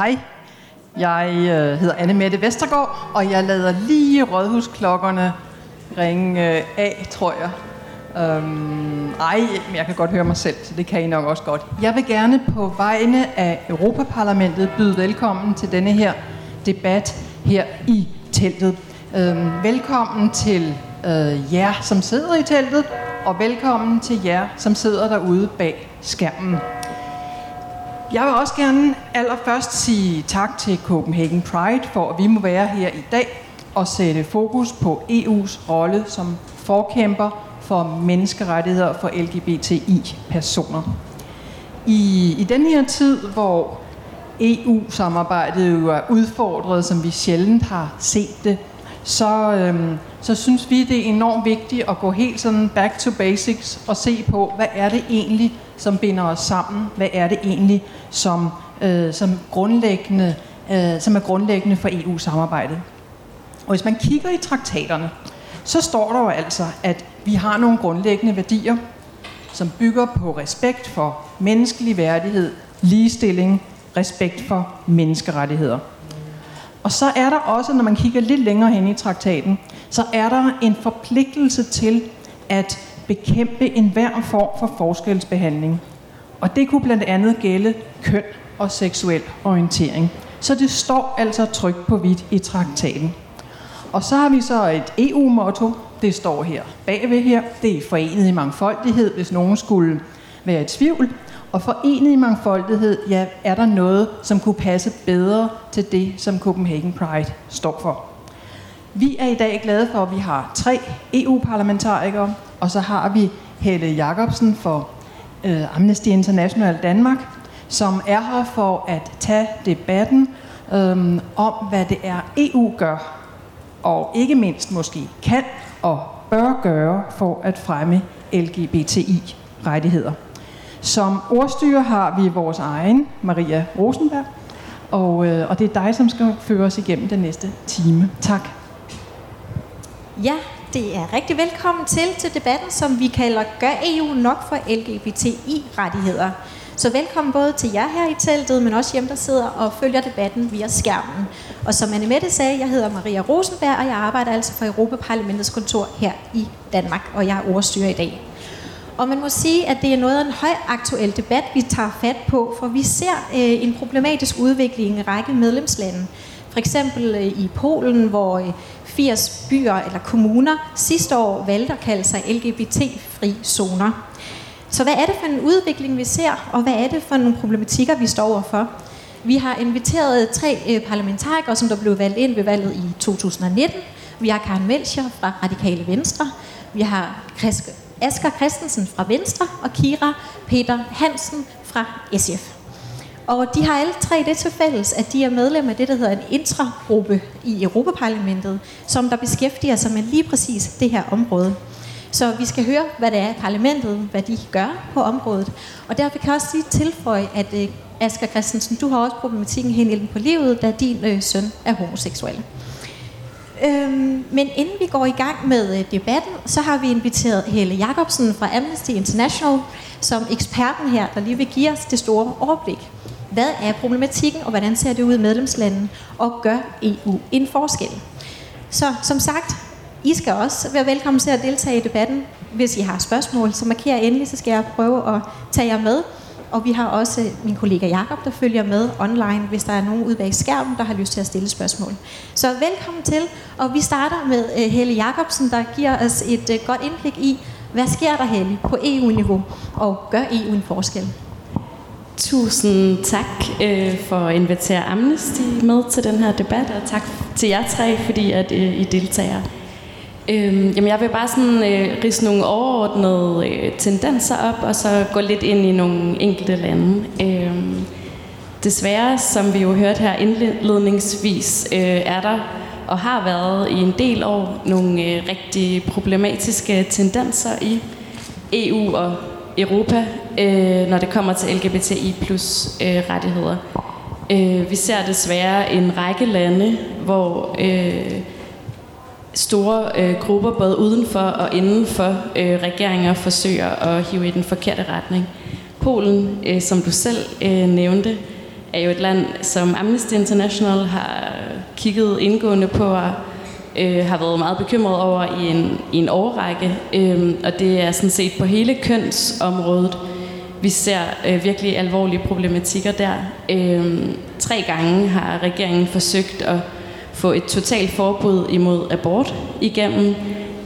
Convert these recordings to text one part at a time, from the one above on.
hej. Jeg øh, hedder Anne Mette Vestergaard, og jeg lader lige rådhusklokkerne ringe øh, af, tror jeg. Øhm, ej, men jeg kan godt høre mig selv, så det kan I nok også godt. Jeg vil gerne på vegne af Europaparlamentet byde velkommen til denne her debat her i teltet. Øhm, velkommen til øh, jer, som sidder i teltet, og velkommen til jer, som sidder derude bag skærmen. Jeg vil også gerne allerførst sige tak til Copenhagen Pride for, at vi må være her i dag og sætte fokus på EU's rolle som forkæmper for menneskerettigheder for LGBTI-personer. I, I den her tid, hvor EU-samarbejdet jo er udfordret, som vi sjældent har set det, så, øhm, så synes vi, det er enormt vigtigt at gå helt sådan back to basics og se på, hvad er det egentlig, som binder os sammen? Hvad er det egentlig, som, øh, som, grundlæggende, øh, som er grundlæggende for EU-samarbejdet? Og hvis man kigger i traktaterne, så står der jo altså, at vi har nogle grundlæggende værdier, som bygger på respekt for menneskelig værdighed, ligestilling, respekt for menneskerettigheder. Og så er der også, når man kigger lidt længere hen i traktaten, så er der en forpligtelse til at bekæmpe enhver form for forskelsbehandling. Og det kunne blandt andet gælde køn og seksuel orientering. Så det står altså trygt på hvidt i traktaten. Og så har vi så et EU-motto, det står her bagved her. Det er forenet i mangfoldighed, hvis nogen skulle være i tvivl. Og forenet i mangfoldighed, ja, er der noget, som kunne passe bedre til det, som Copenhagen Pride står for. Vi er i dag glade for, at vi har tre EU-parlamentarikere, og så har vi Helle Jacobsen for øh, Amnesty International Danmark, som er her for at tage debatten øh, om, hvad det er, EU gør, og ikke mindst måske kan og bør gøre for at fremme LGBTI-rettigheder. Som ordstyre har vi vores egen, Maria Rosenberg, og, øh, og det er dig, som skal føre os igennem den næste time. Tak. Ja, det er rigtig velkommen til til debatten, som vi kalder Gør EU nok for LGBTI-rettigheder? Så velkommen både til jer her i teltet, men også hjem, der sidder og følger debatten via skærmen. Og som Anne Mette sagde, jeg hedder Maria Rosenberg, og jeg arbejder altså for Europaparlamentets kontor her i Danmark, og jeg er ordstyrer i dag. Og man må sige, at det er noget af en højaktuel debat, vi tager fat på, for vi ser øh, en problematisk udvikling i en række medlemslande. For eksempel øh, i Polen, hvor øh, 80 byer eller kommuner sidste år valgte at kalde sig LGBT-fri zoner. Så hvad er det for en udvikling, vi ser, og hvad er det for nogle problematikker, vi står overfor? Vi har inviteret tre øh, parlamentarikere, som der blev valgt ind ved valget i 2019. Vi har Karen Melcher fra Radikale Venstre. Vi har Asger Christensen fra Venstre og Kira Peter Hansen fra SF. Og de har alle tre det til fælles, at de er medlem af det, der hedder en intragruppe i Europaparlamentet, som der beskæftiger sig med lige præcis det her område. Så vi skal høre, hvad det er i parlamentet, hvad de gør på området. Og derfor kan jeg også lige tilføje, at øh, Asger Christensen, du har også problematikken hen på livet, da din øh, søn er homoseksuel. Øhm, men inden vi går i gang med øh, debatten, så har vi inviteret Helle Jacobsen fra Amnesty International som eksperten her, der lige vil give os det store overblik. Hvad er problematikken, og hvordan ser det ud i medlemslandene, og gør EU en forskel? Så som sagt, I skal også være velkommen til at deltage i debatten. Hvis I har spørgsmål, så marker endelig, så skal jeg prøve at tage jer med. Og vi har også min kollega Jakob, der følger med online, hvis der er nogen ude bag skærmen, der har lyst til at stille spørgsmål. Så velkommen til, og vi starter med øh, Helle Jacobsen, der giver os et øh, godt indblik i, hvad sker der, Helle, på EU-niveau, og gør EU en forskel? Tusind tak øh, for at invitere Amnesty med til den her debat, og tak til jer tre, fordi at øh, I deltager. Øh, jamen jeg vil bare sådan øh, rise nogle overordnede øh, tendenser op, og så gå lidt ind i nogle enkelte lande. Øh, desværre, som vi jo hørte her indledningsvis, øh, er der og har været i en del år nogle øh, rigtig problematiske tendenser i EU og Europa, øh, når det kommer til LGBTI plus øh, rettigheder. Øh, vi ser desværre en række lande, hvor øh, store øh, grupper, både udenfor og indenfor øh, regeringer, forsøger at hive i den forkerte retning. Polen, øh, som du selv øh, nævnte, er jo et land, som Amnesty International har kigget indgående på og øh, har været meget bekymret over i en, i en årrække. Øh, og det er sådan set på hele kønsområdet, vi ser øh, virkelig alvorlige problematikker der. Øh, tre gange har regeringen forsøgt at få et totalt forbud imod abort igennem,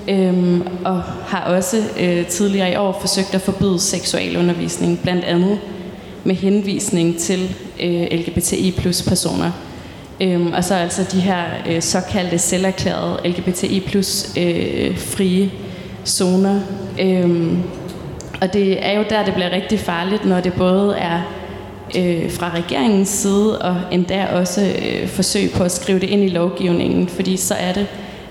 øh, og har også øh, tidligere i år forsøgt at forbyde seksualundervisning, blandt andet med henvisning til øh, LGBTI plus personer. Øhm, og så altså de her øh, såkaldte selverklærede LGBTI plus øh, frie zoner. Øhm, og det er jo der, det bliver rigtig farligt, når det både er øh, fra regeringens side, og endda også øh, forsøg på at skrive det ind i lovgivningen, fordi så er det,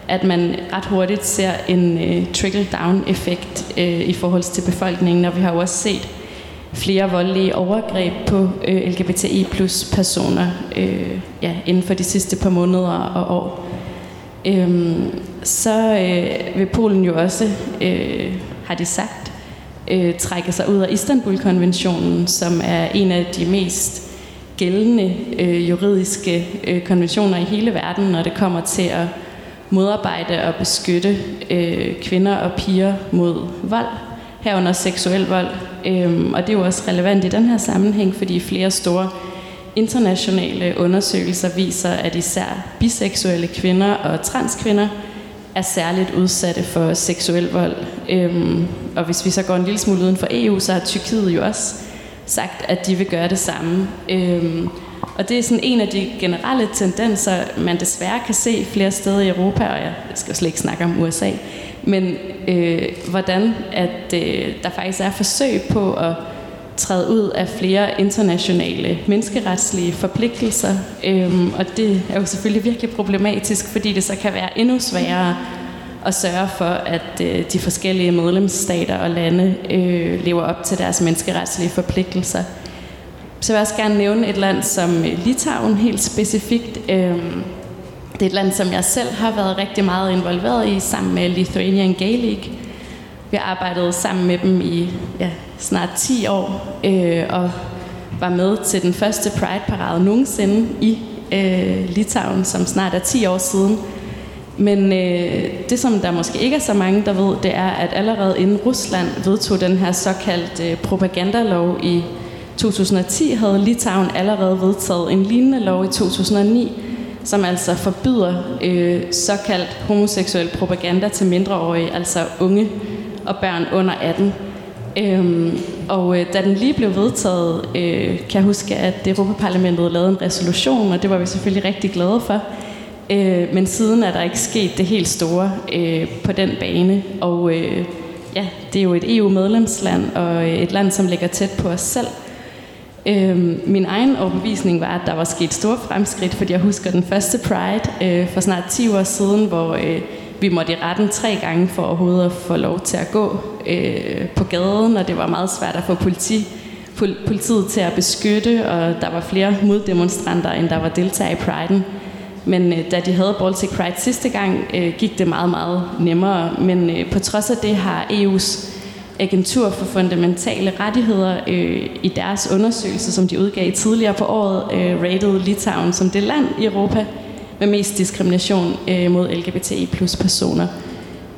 at man ret hurtigt ser en øh, trickle-down-effekt øh, i forhold til befolkningen, og vi har jo også set flere voldelige overgreb på øh, LGBTI plus personer øh, ja, inden for de sidste par måneder og år. Øhm, så øh, vil Polen jo også, øh, har de sagt, øh, trække sig ud af Istanbul-konventionen, som er en af de mest gældende øh, juridiske øh, konventioner i hele verden, når det kommer til at modarbejde og beskytte øh, kvinder og piger mod vold, herunder seksuel vold. Øhm, og det er jo også relevant i den her sammenhæng, fordi flere store internationale undersøgelser viser, at især biseksuelle kvinder og transkvinder er særligt udsatte for seksuel vold. Øhm, og hvis vi så går en lille smule uden for EU, så har Tyrkiet jo også sagt, at de vil gøre det samme. Øhm, og det er sådan en af de generelle tendenser, man desværre kan se flere steder i Europa, og jeg skal jo slet ikke snakke om USA, men øh, hvordan at øh, der faktisk er forsøg på at træde ud af flere internationale menneskeretslige forpligtelser. Øhm, og det er jo selvfølgelig virkelig problematisk, fordi det så kan være endnu sværere at sørge for, at øh, de forskellige medlemsstater og lande øh, lever op til deres menneskeretslige forpligtelser. Så jeg vil også gerne nævne et land som øh, Litauen helt specifikt. Øhm, det er et land, som jeg selv har været rigtig meget involveret i, sammen med Lithuanian Gay League. Vi har arbejdet sammen med dem i ja, snart 10 år, øh, og var med til den første Pride-parade nogensinde i øh, Litauen, som snart er 10 år siden. Men øh, det, som der måske ikke er så mange, der ved, det er, at allerede inden Rusland vedtog den her såkaldte øh, propagandalov i 2010, havde Litauen allerede vedtaget en lignende lov i 2009, som altså forbyder øh, såkaldt homoseksuel propaganda til mindreårige, altså unge og børn under 18. Øhm, og øh, da den lige blev vedtaget, øh, kan jeg huske, at Europaparlamentet lavede en resolution, og det var vi selvfølgelig rigtig glade for. Øh, men siden er der ikke sket det helt store øh, på den bane. Og øh, ja, det er jo et EU-medlemsland, og et land, som ligger tæt på os selv. Øh, min egen overbevisning var, at der var sket store fremskridt, fordi jeg husker den første Pride øh, for snart 10 år siden, hvor øh, vi måtte i retten tre gange for overhovedet at få lov til at gå øh, på gaden, og det var meget svært at få politi, politiet til at beskytte, og der var flere moddemonstranter, end der var deltagere i Pride'en. Men øh, da de havde Baltic Pride sidste gang, øh, gik det meget, meget nemmere. Men øh, på trods af det har EU's agentur for fundamentale rettigheder øh, i deres undersøgelse, som de udgav tidligere på året, øh, rated Litauen som det land i Europa med mest diskrimination øh, mod LGBTI plus personer.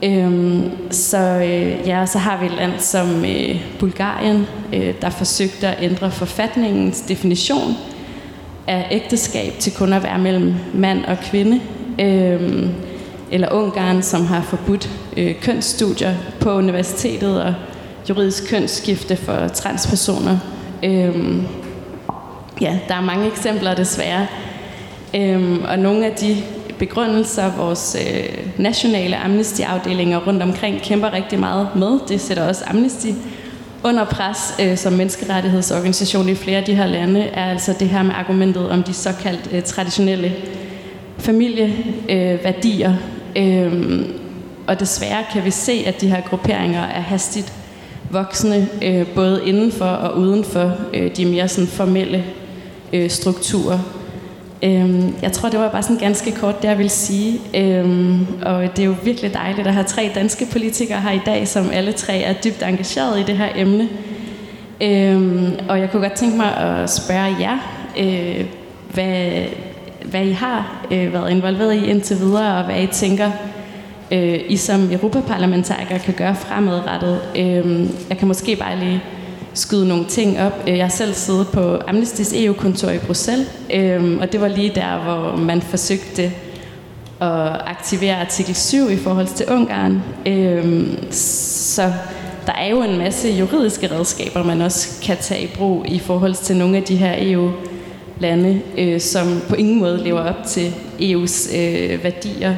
Øhm, så øh, ja, så har vi et land som øh, Bulgarien, øh, der forsøgte at ændre forfatningens definition af ægteskab til kun at være mellem mand og kvinde. Øhm, eller Ungarn, som har forbudt øh, kønsstudier på universitetet og juridisk kønsskifte for transpersoner. Øhm, ja, der er mange eksempler desværre. Øhm, og nogle af de begrundelser, vores øh, nationale amnestiafdelinger rundt omkring kæmper rigtig meget med, det sætter også Amnesty under pres øh, som menneskerettighedsorganisation i flere af de her lande, er altså det her med argumentet om de såkaldt øh, traditionelle familieværdier. Øh, øh, og desværre kan vi se, at de her grupperinger er hastigt voksne, øh, både indenfor og udenfor øh, de mere sådan formelle øh, strukturer. Øhm, jeg tror, det var bare sådan ganske kort, det jeg vil sige. Øhm, og det er jo virkelig dejligt at have tre danske politikere her i dag, som alle tre er dybt engageret i det her emne. Øhm, og jeg kunne godt tænke mig at spørge jer, øh, hvad, hvad I har øh, været involveret i indtil videre, og hvad I tænker, øh, I som europaparlamentarikere kan gøre fremadrettet. Øh, jeg kan måske bare lige skyde nogle ting op. Øh, jeg har selv siddet på Amnestys EU-kontor i Bruxelles, øh, og det var lige der, hvor man forsøgte at aktivere artikel 7 i forhold til Ungarn. Øh, så der er jo en masse juridiske redskaber, man også kan tage i brug i forhold til nogle af de her EU-lande, øh, som på ingen måde lever op til EU's øh, værdier.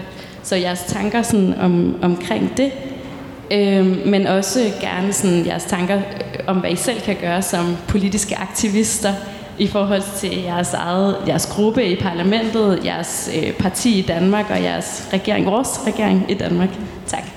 Så jeres tanker sådan om, omkring det, øh, men også gerne sådan jeres tanker øh, om, hvad I selv kan gøre som politiske aktivister i forhold til jeres eget, jeres gruppe i parlamentet, jeres øh, parti i Danmark og jeres regering, vores regering i Danmark. Tak.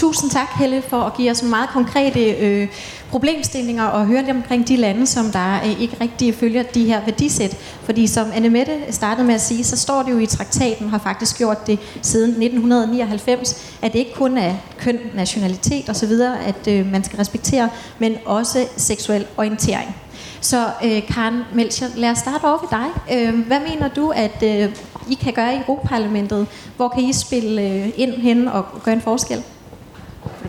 Tusind tak, Helle, for at give os meget konkrete øh, problemstillinger og høre lidt omkring de lande, som der øh, ikke rigtig følger de her værdisæt. Fordi som Annemette startede med at sige, så står det jo i traktaten, har faktisk gjort det siden 1999, at det ikke kun er køn, nationalitet osv., at øh, man skal respektere, men også seksuel orientering. Så øh, Karen Melcher, lad os starte over ved dig. Øh, hvad mener du, at øh, I kan gøre i Europaparlamentet? Hvor kan I spille øh, ind hen og gøre en forskel?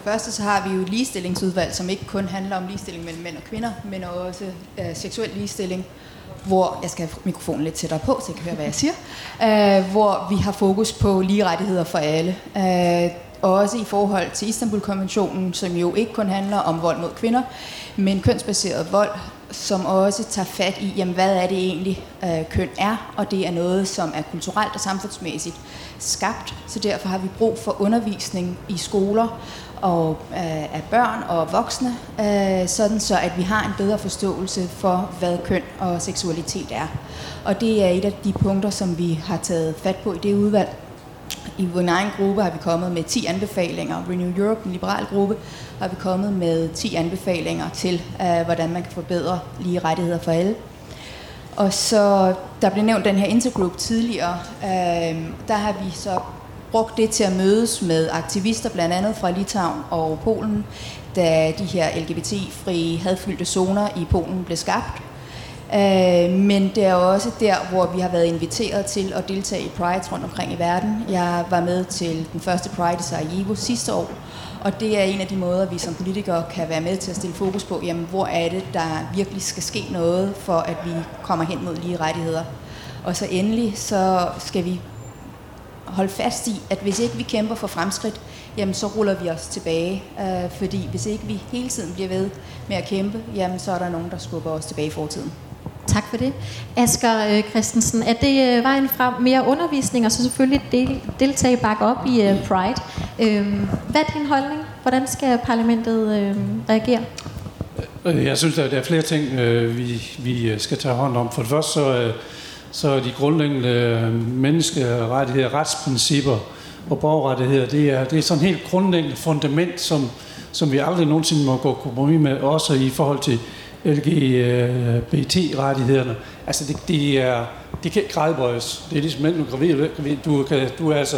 Det første så har vi jo et ligestillingsudvalg, som ikke kun handler om ligestilling mellem mænd og kvinder, men også øh, seksuel ligestilling, hvor jeg skal have mikrofonen lidt tættere på, så jeg kan høre, hvad jeg siger, øh, hvor vi har fokus på lige rettigheder for alle. Øh, også i forhold til Istanbul-konventionen, som jo ikke kun handler om vold mod kvinder, men kønsbaseret vold, som også tager fat i, jamen, hvad er det egentlig, øh, køn er, og det er noget, som er kulturelt og samfundsmæssigt skabt, så derfor har vi brug for undervisning i skoler og øh, af børn og voksne, øh, sådan så at vi har en bedre forståelse for, hvad køn og seksualitet er. Og det er et af de punkter, som vi har taget fat på i det udvalg. I vores egen gruppe har vi kommet med 10 anbefalinger. Renew Europe, en liberal gruppe, har vi kommet med 10 anbefalinger til, øh, hvordan man kan forbedre lige rettigheder for alle. Og så, der blev nævnt den her intergroup tidligere, øh, der har vi så brugt det til at mødes med aktivister, blandt andet fra Litauen og Polen, da de her LGBT-frie hadfyldte zoner i Polen blev skabt. Øh, men det er også der, hvor vi har været inviteret til at deltage i Pride rundt omkring i verden. Jeg var med til den første Pride i Sarajevo sidste år, og det er en af de måder, vi som politikere kan være med til at stille fokus på, jamen, hvor er det, der virkelig skal ske noget, for at vi kommer hen mod lige rettigheder. Og så endelig, så skal vi holde fast i, at hvis ikke vi kæmper for fremskridt, jamen så ruller vi os tilbage. Øh, fordi hvis ikke vi hele tiden bliver ved med at kæmpe, jamen så er der nogen, der skubber os tilbage i fortiden. Tak for det. Asger øh, Christensen, er det øh, vejen frem mere undervisning, og så selvfølgelig del, deltage bakke op i øh, Pride? Øh, hvad er din holdning? Hvordan skal parlamentet øh, reagere? Øh, jeg synes, at der er flere ting, øh, vi, vi øh, skal tage hånd om. For det første så, så de grundlæggende øh, menneskerettigheder, retsprincipper og borgerrettigheder, det er, det er sådan et helt grundlæggende fundament, som, som vi aldrig nogensinde må gå kompromis med, også i forhold til LGBT-rettighederne. Altså, det, det, er, det kan ikke gradbøjes. Det er ligesom mænd, du er gravid. Du, kan, du er altså,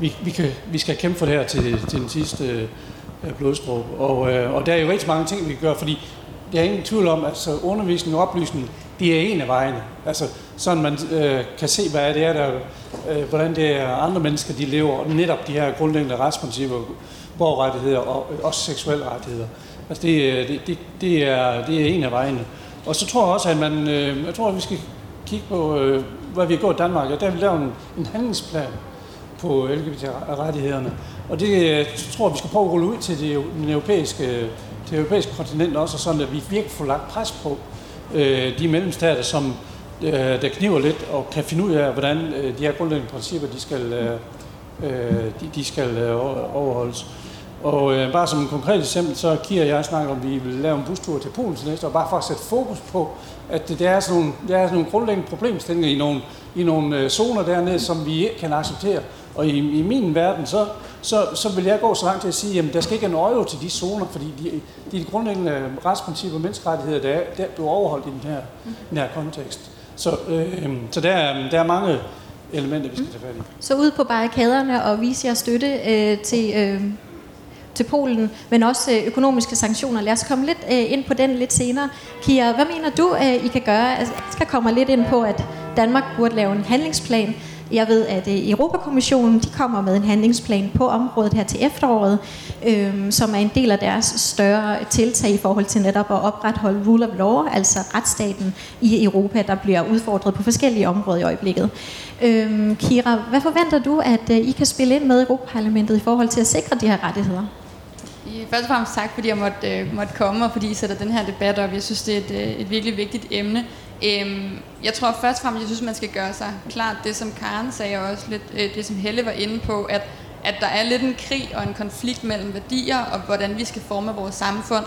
vi, vi, kan, vi skal kæmpe for det her til, til den sidste øh. Og, øh, og der er jo rigtig mange ting, vi kan gøre, fordi jeg er ingen tvivl om, at altså, undervisning og oplysning, det er en af vejene. Altså, sådan man øh, kan se, hvad det er, der, øh, hvordan det er andre mennesker, de lever, og netop de her grundlæggende retsprincipper, borgerrettigheder og øh, også seksuelle rettigheder. Altså det, øh, det, det, det, er, det er en af vejene. Og så tror jeg også, at man, øh, jeg tror, at vi skal kigge på, øh, hvad vi har gået i Danmark. Og der har vi lavet en, en handlingsplan på LGBT-rettighederne. Og det jeg tror jeg, vi skal prøve at rulle ud til de, den europæiske, det europæiske kontinent også, sådan at vi virkelig får lagt pres på øh, de mellemstater, som øh, der kniver lidt og kan finde ud af, hvordan øh, de her grundlæggende principper, de skal, øh, øh de, de skal øh, overholdes. Og øh, bare som en konkret eksempel, så Kira og jeg snakker om, at vi vil lave en bustur til Polen til næste år, bare for at sætte fokus på, at det, der, er sådan nogle, der er sådan nogle grundlæggende problemstillinger i nogle, i nogle øh, zoner dernede, som vi ikke kan acceptere. Og i, i min verden, så, så, så vil jeg gå så langt til at sige, at der skal ikke en øje til de zoner, fordi de, de, de grundlæggende retsprincipper og menneskerettigheder, der, der bliver overholdt i den her, den her kontekst. Så, øh, øhm, så der, øhm, der er mange elementer, vi skal tage fat i. Så ud på barrikaderne og vise jer støtte øh, til... Øh til Polen, men også øh, økonomiske sanktioner. Lad os komme lidt øh, ind på den lidt senere. Kira, hvad mener du, øh, I kan gøre? Altså, jeg skal komme lidt ind på, at Danmark burde lave en handlingsplan jeg ved, at øh, Europakommissionen de kommer med en handlingsplan på området her til efteråret, øh, som er en del af deres større tiltag i forhold til netop at opretholde rule of law, altså retsstaten i Europa, der bliver udfordret på forskellige områder i øjeblikket. Øh, Kira, hvad forventer du, at øh, I kan spille ind med Europaparlamentet i forhold til at sikre de her rettigheder? Først og fremmest tak, fordi jeg måtte, øh, måtte komme, og fordi I sætter den her debat op. Jeg synes, det er et, øh, et virkelig vigtigt emne. Øhm, jeg tror først og fremmest, jeg synes, man skal gøre sig klart det, som Karen sagde, og også lidt øh, det, som Helle var inde på, at, at der er lidt en krig og en konflikt mellem værdier, og hvordan vi skal forme vores samfund.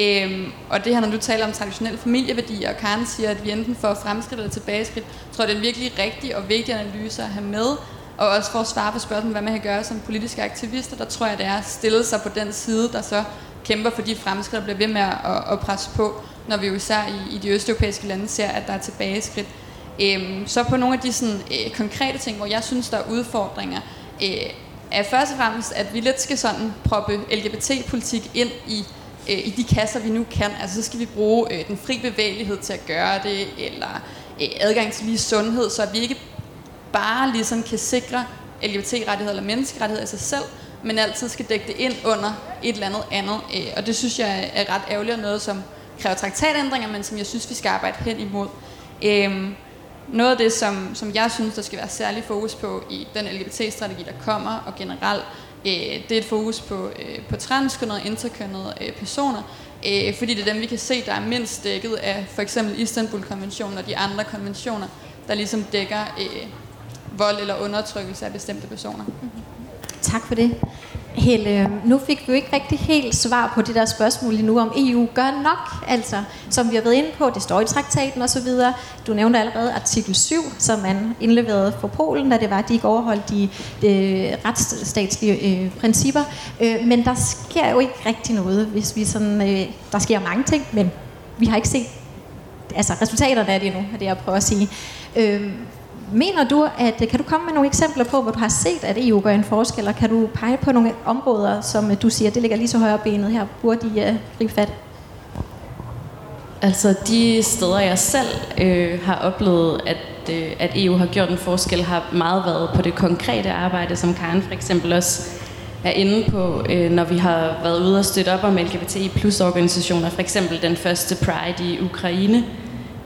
Øhm, og det her, når du taler om traditionelle familieværdier, og Karen siger, at vi enten får fremskridt eller tilbageskridt, tror jeg, det er en virkelig rigtig og vigtig analyse at have med, og også for at svare på spørgsmålet, hvad man kan gøre som politiske aktivister, der tror jeg, det er at stille sig på den side, der så kæmper for de fremskridt, der bliver ved med at, at presse på når vi jo især i, i de østeuropæiske lande ser, at der er tilbageskridt. Øhm, så på nogle af de sådan, øh, konkrete ting, hvor jeg synes, der er udfordringer, øh, er først og fremmest, at vi lidt skal sådan proppe LGBT-politik ind i, øh, i de kasser, vi nu kan. Altså så skal vi bruge øh, den fri bevægelighed til at gøre det, eller øh, adgang til lige sundhed, så vi ikke bare ligesom kan sikre LGBT-rettigheder eller menneskerettigheder i sig selv, men altid skal dække det ind under et eller andet andet. Øh, og det synes jeg er ret ærgerligt og noget, som kræver traktatændringer, men som jeg synes, vi skal arbejde hen imod. Øhm, noget af det, som, som jeg synes, der skal være særlig fokus på i den LGBT-strategi, der kommer, og generelt, øh, det er et fokus på, øh, på transkønnede og interkønnede øh, personer, øh, fordi det er dem, vi kan se, der er mindst dækket af for eksempel Istanbul-konventionen og de andre konventioner, der ligesom dækker øh, vold eller undertrykkelse af bestemte personer. Mm-hmm. Tak for det. Helle, nu fik vi jo ikke rigtig helt svar på det der spørgsmål lige nu, om EU gør nok, altså, som vi har været inde på, det står i traktaten osv. Du nævnte allerede artikel 7, som man indleverede for Polen, da det var, at de ikke overholdt de, de øh, retsstatslige øh, principper. Øh, men der sker jo ikke rigtig noget, hvis vi sådan, øh, der sker mange ting, men vi har ikke set altså resultaterne af det endnu, er det jeg prøver at sige. Øh, Mener du, at kan du komme med nogle eksempler på, hvor du har set, at EU gør en forskel, og kan du pege på nogle områder, som øh, du siger, det ligger lige så højre benet her, burde de uh, øh, gribe fat? Altså de steder, jeg selv øh, har oplevet, at, øh, at EU har gjort en forskel, har meget været på det konkrete arbejde, som Karen for eksempel også er inde på, øh, når vi har været ude og støtte op om LGBTI plus organisationer, for eksempel den første Pride i Ukraine,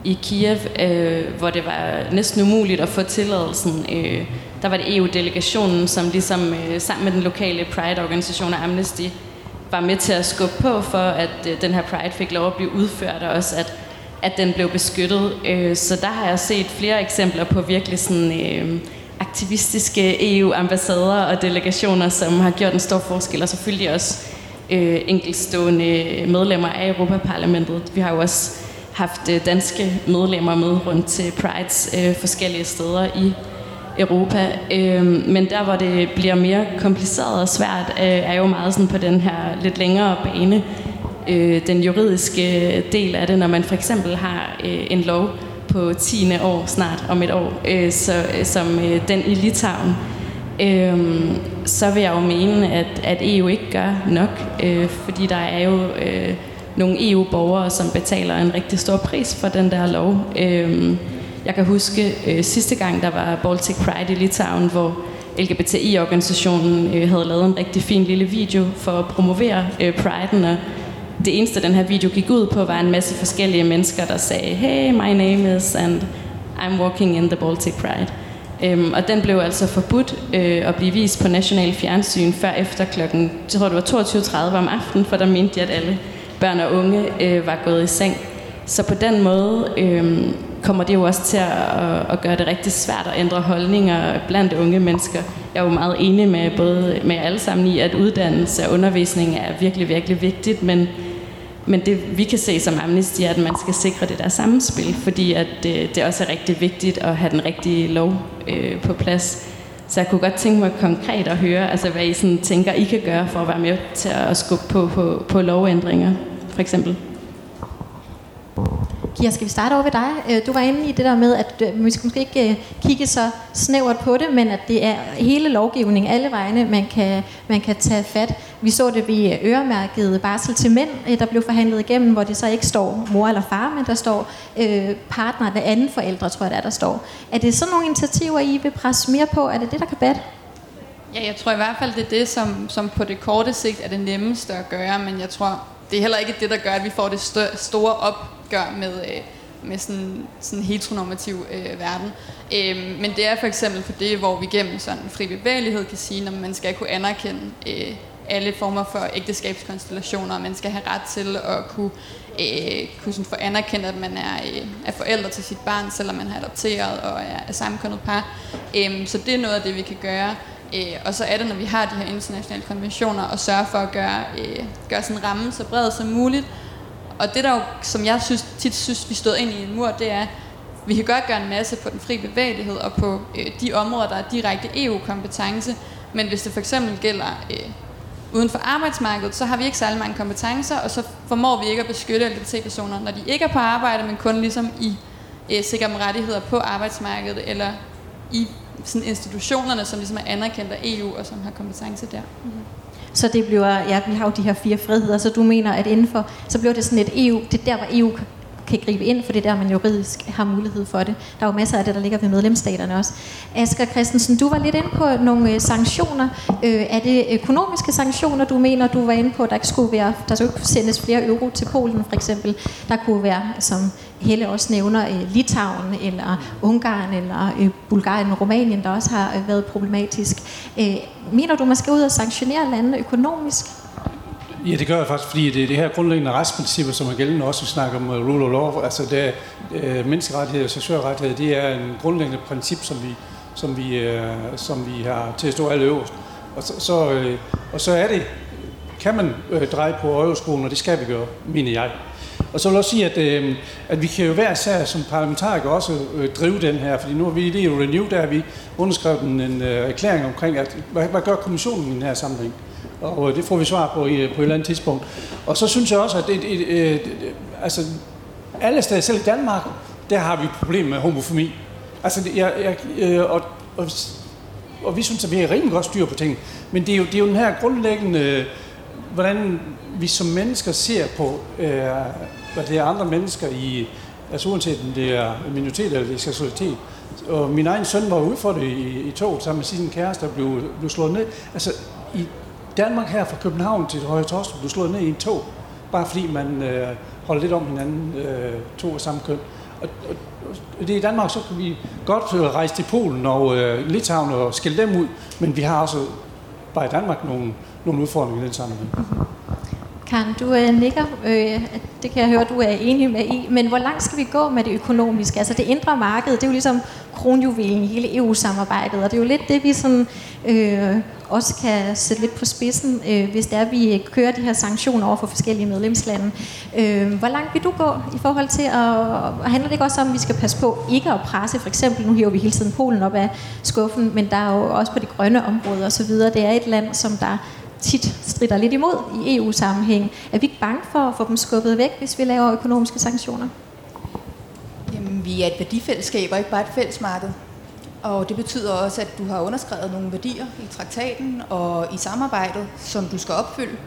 i Kiev, øh, hvor det var næsten umuligt at få tilladelsen. Øh, der var det EU-delegationen, som ligesom øh, sammen med den lokale Pride-organisation og Amnesty var med til at skubbe på for, at øh, den her Pride fik lov at blive udført, og også at, at den blev beskyttet. Øh, så der har jeg set flere eksempler på virkelig sådan... Øh, aktivistiske EU-ambassader og delegationer, som har gjort en stor forskel, og selvfølgelig også øh, enkeltstående medlemmer af Europaparlamentet. Vi har jo også haft øh, danske medlemmer med rundt til Prides øh, forskellige steder i Europa. Øh, men der, hvor det bliver mere kompliceret og svært, øh, er jo meget sådan på den her lidt længere bane. Øh, den juridiske øh, del af det, når man for eksempel har øh, en lov på 10. år snart om et år, øh, så, øh, som øh, den i Litauen, øh, så vil jeg jo mene, at, at EU ikke gør nok, øh, fordi der er jo... Øh, nogle EU-borgere, som betaler en rigtig stor pris for den der lov. Øhm, jeg kan huske øh, sidste gang, der var Baltic Pride i Litauen, hvor LGBTI-organisationen øh, havde lavet en rigtig fin lille video for at promovere øh, Pride'en, og det eneste, den her video gik ud på, var en masse forskellige mennesker, der sagde, hey, my name is, and I'm walking in the Baltic Pride. Øhm, og den blev altså forbudt øh, at blive vist på national fjernsyn før efter klokken, jeg tror det var 22.30 om aftenen, for der mente de, at alle børn og unge øh, var gået i seng. Så på den måde øh, kommer det jo også til at, at gøre det rigtig svært at ændre holdninger blandt unge mennesker. Jeg er jo meget enig med både med alle sammen i, at uddannelse og undervisning er virkelig, virkelig vigtigt, men, men det vi kan se som Amnesty er, at man skal sikre det der samspil, fordi at det, det også er rigtig vigtigt at have den rigtige lov øh, på plads. Så jeg kunne godt tænke mig konkret at høre, altså hvad I sådan tænker, I kan gøre for at være med til at skubbe på, på, på lovændringer, for eksempel. Kira, skal vi starte over ved dig? Øh, du var inde i det der med, at øh, vi skal måske ikke øh, kigge så snævert på det, men at det er hele lovgivningen, alle vegne, man kan, man kan tage fat. Vi så det ved øremærket barsel til mænd, der blev forhandlet igennem, hvor det så ikke står mor eller far, men der står øh, partner eller anden forældre, tror jeg det er, der står. Er det sådan nogle initiativer, I vil presse mere på? Er det det, der kan batte? Ja, jeg tror i hvert fald, det er det, som, som på det korte sigt er det nemmeste at gøre, men jeg tror, det er heller ikke det, der gør, at vi får det større, store opgør med, øh, med sådan, sådan en heteronormativ øh, verden. Øh, men det er for eksempel for det, hvor vi gennem sådan fri bevægelighed kan sige, at man skal kunne anerkende øh, alle former for ægteskabskonstellationer, og man skal have ret til at kunne, øh, kunne sådan få anerkendt, at man er, øh, er forældre til sit barn, selvom man har adopteret og er, er sammenkønnet par. Øh, så det er noget af det, vi kan gøre. Øh, og så er det, når vi har de her internationale konventioner, og sørge for at gøre, øh, gøre sådan rammen så bred som muligt. Og det der jo, som jeg synes, tit synes, vi stod ind i en mur, det er, vi kan godt gøre en masse på den fri bevægelighed og på øh, de områder, der er direkte EU-kompetence, men hvis det for eksempel gælder øh, uden for arbejdsmarkedet, så har vi ikke særlig mange kompetencer, og så formår vi ikke at beskytte LGBT-personer, når de ikke er på arbejde, men kun ligesom i øh, sikre rettigheder på arbejdsmarkedet eller i sådan institutionerne, som ligesom er anerkendt af EU og som har kompetence der. Mm-hmm. Så det bliver, ja, vi har jo de her fire friheder, så du mener, at indenfor, så bliver det sådan et EU, det er der, hvor EU kan gribe ind, for det er der, man juridisk har mulighed for det. Der er jo masser af det, der ligger ved medlemsstaterne også. Asger Christensen, du var lidt inde på nogle øh, sanktioner. Øh, er det økonomiske sanktioner, du mener, du var inde på, der ikke skulle være, der skulle sendes flere euro til Polen for eksempel? Der kunne være, som Helle også nævner, øh, Litauen eller Ungarn eller øh, Bulgarien og Rumænien, der også har været problematisk. Mener du, man skal ud og sanktionere landene økonomisk? Ja, det gør jeg faktisk, fordi det er det her grundlæggende retsprincipper, som er gældende også, vi snakker om uh, rule of law. Altså det er, uh, øh, menneskerettigheder og seksuelle det er en grundlæggende princip, som vi, som vi, øh, som vi har til at stå alle øverst. Og så, så, øh, og så er det, kan man øh, dreje på øjeskolen, og det skal vi gøre, mener jeg. Og så vil jeg også sige, at, øh, at vi kan jo hver sær som parlamentarikere også øh, drive den her, fordi nu har vi lige i Renew, der har vi underskrevet en, en øh, erklæring omkring, at hvad, hvad gør kommissionen i den her sammenhæng? Og det får vi svar på i, på et eller andet tidspunkt. Og så synes jeg også, at det, det, det, øh, det, altså, alle steder, selv i Danmark, der har vi problemer med homofobi. Altså, jeg, jeg, øh, og, og, og vi synes, at vi har rimelig godt styr på ting. Men det er jo, det er jo den her grundlæggende, hvordan vi som mennesker ser på, øh, hvad det er andre mennesker i, altså uanset om det er minoritet eller det er seksualitet. Og min egen søn var ude for det i, i toget sammen med sin kæreste og blev, blev slået ned. Altså, i, Danmark her fra København til Høje Torstrup blev slået ned i en tog, bare fordi man øh, holder lidt om hinanden, øh, to af samme køn. Og, og, og det er i Danmark, så kan vi godt øh, rejse til Polen og øh, Litauen og skille dem ud, men vi har også bare i Danmark nogle, nogle udfordringer i den sammenhæng. Karen, du øh, nikker. Øh, det kan jeg høre, du er enig med i. Men hvor langt skal vi gå med det økonomiske? Altså det indre marked, det er jo ligesom kronjuvelen i hele EU-samarbejdet, og det er jo lidt det, vi sådan, øh, også kan sætte lidt på spidsen, øh, hvis det er, at vi kører de her sanktioner over for forskellige medlemslande. Øh, hvor langt vil du gå i forhold til at... Handler det ikke også om, at vi skal passe på ikke at presse? For eksempel, nu hiver vi hele tiden Polen op af skuffen, men der er jo også på de grønne områder osv. Det er et land, som der tit strider lidt imod i EU-sammenhæng. Er vi ikke bange for at få dem skubbet væk, hvis vi laver økonomiske sanktioner? Jamen, vi er et værdifællesskab og ikke bare et fællesmarked. Og det betyder også, at du har underskrevet nogle værdier i traktaten og i samarbejdet, som du skal opfylde.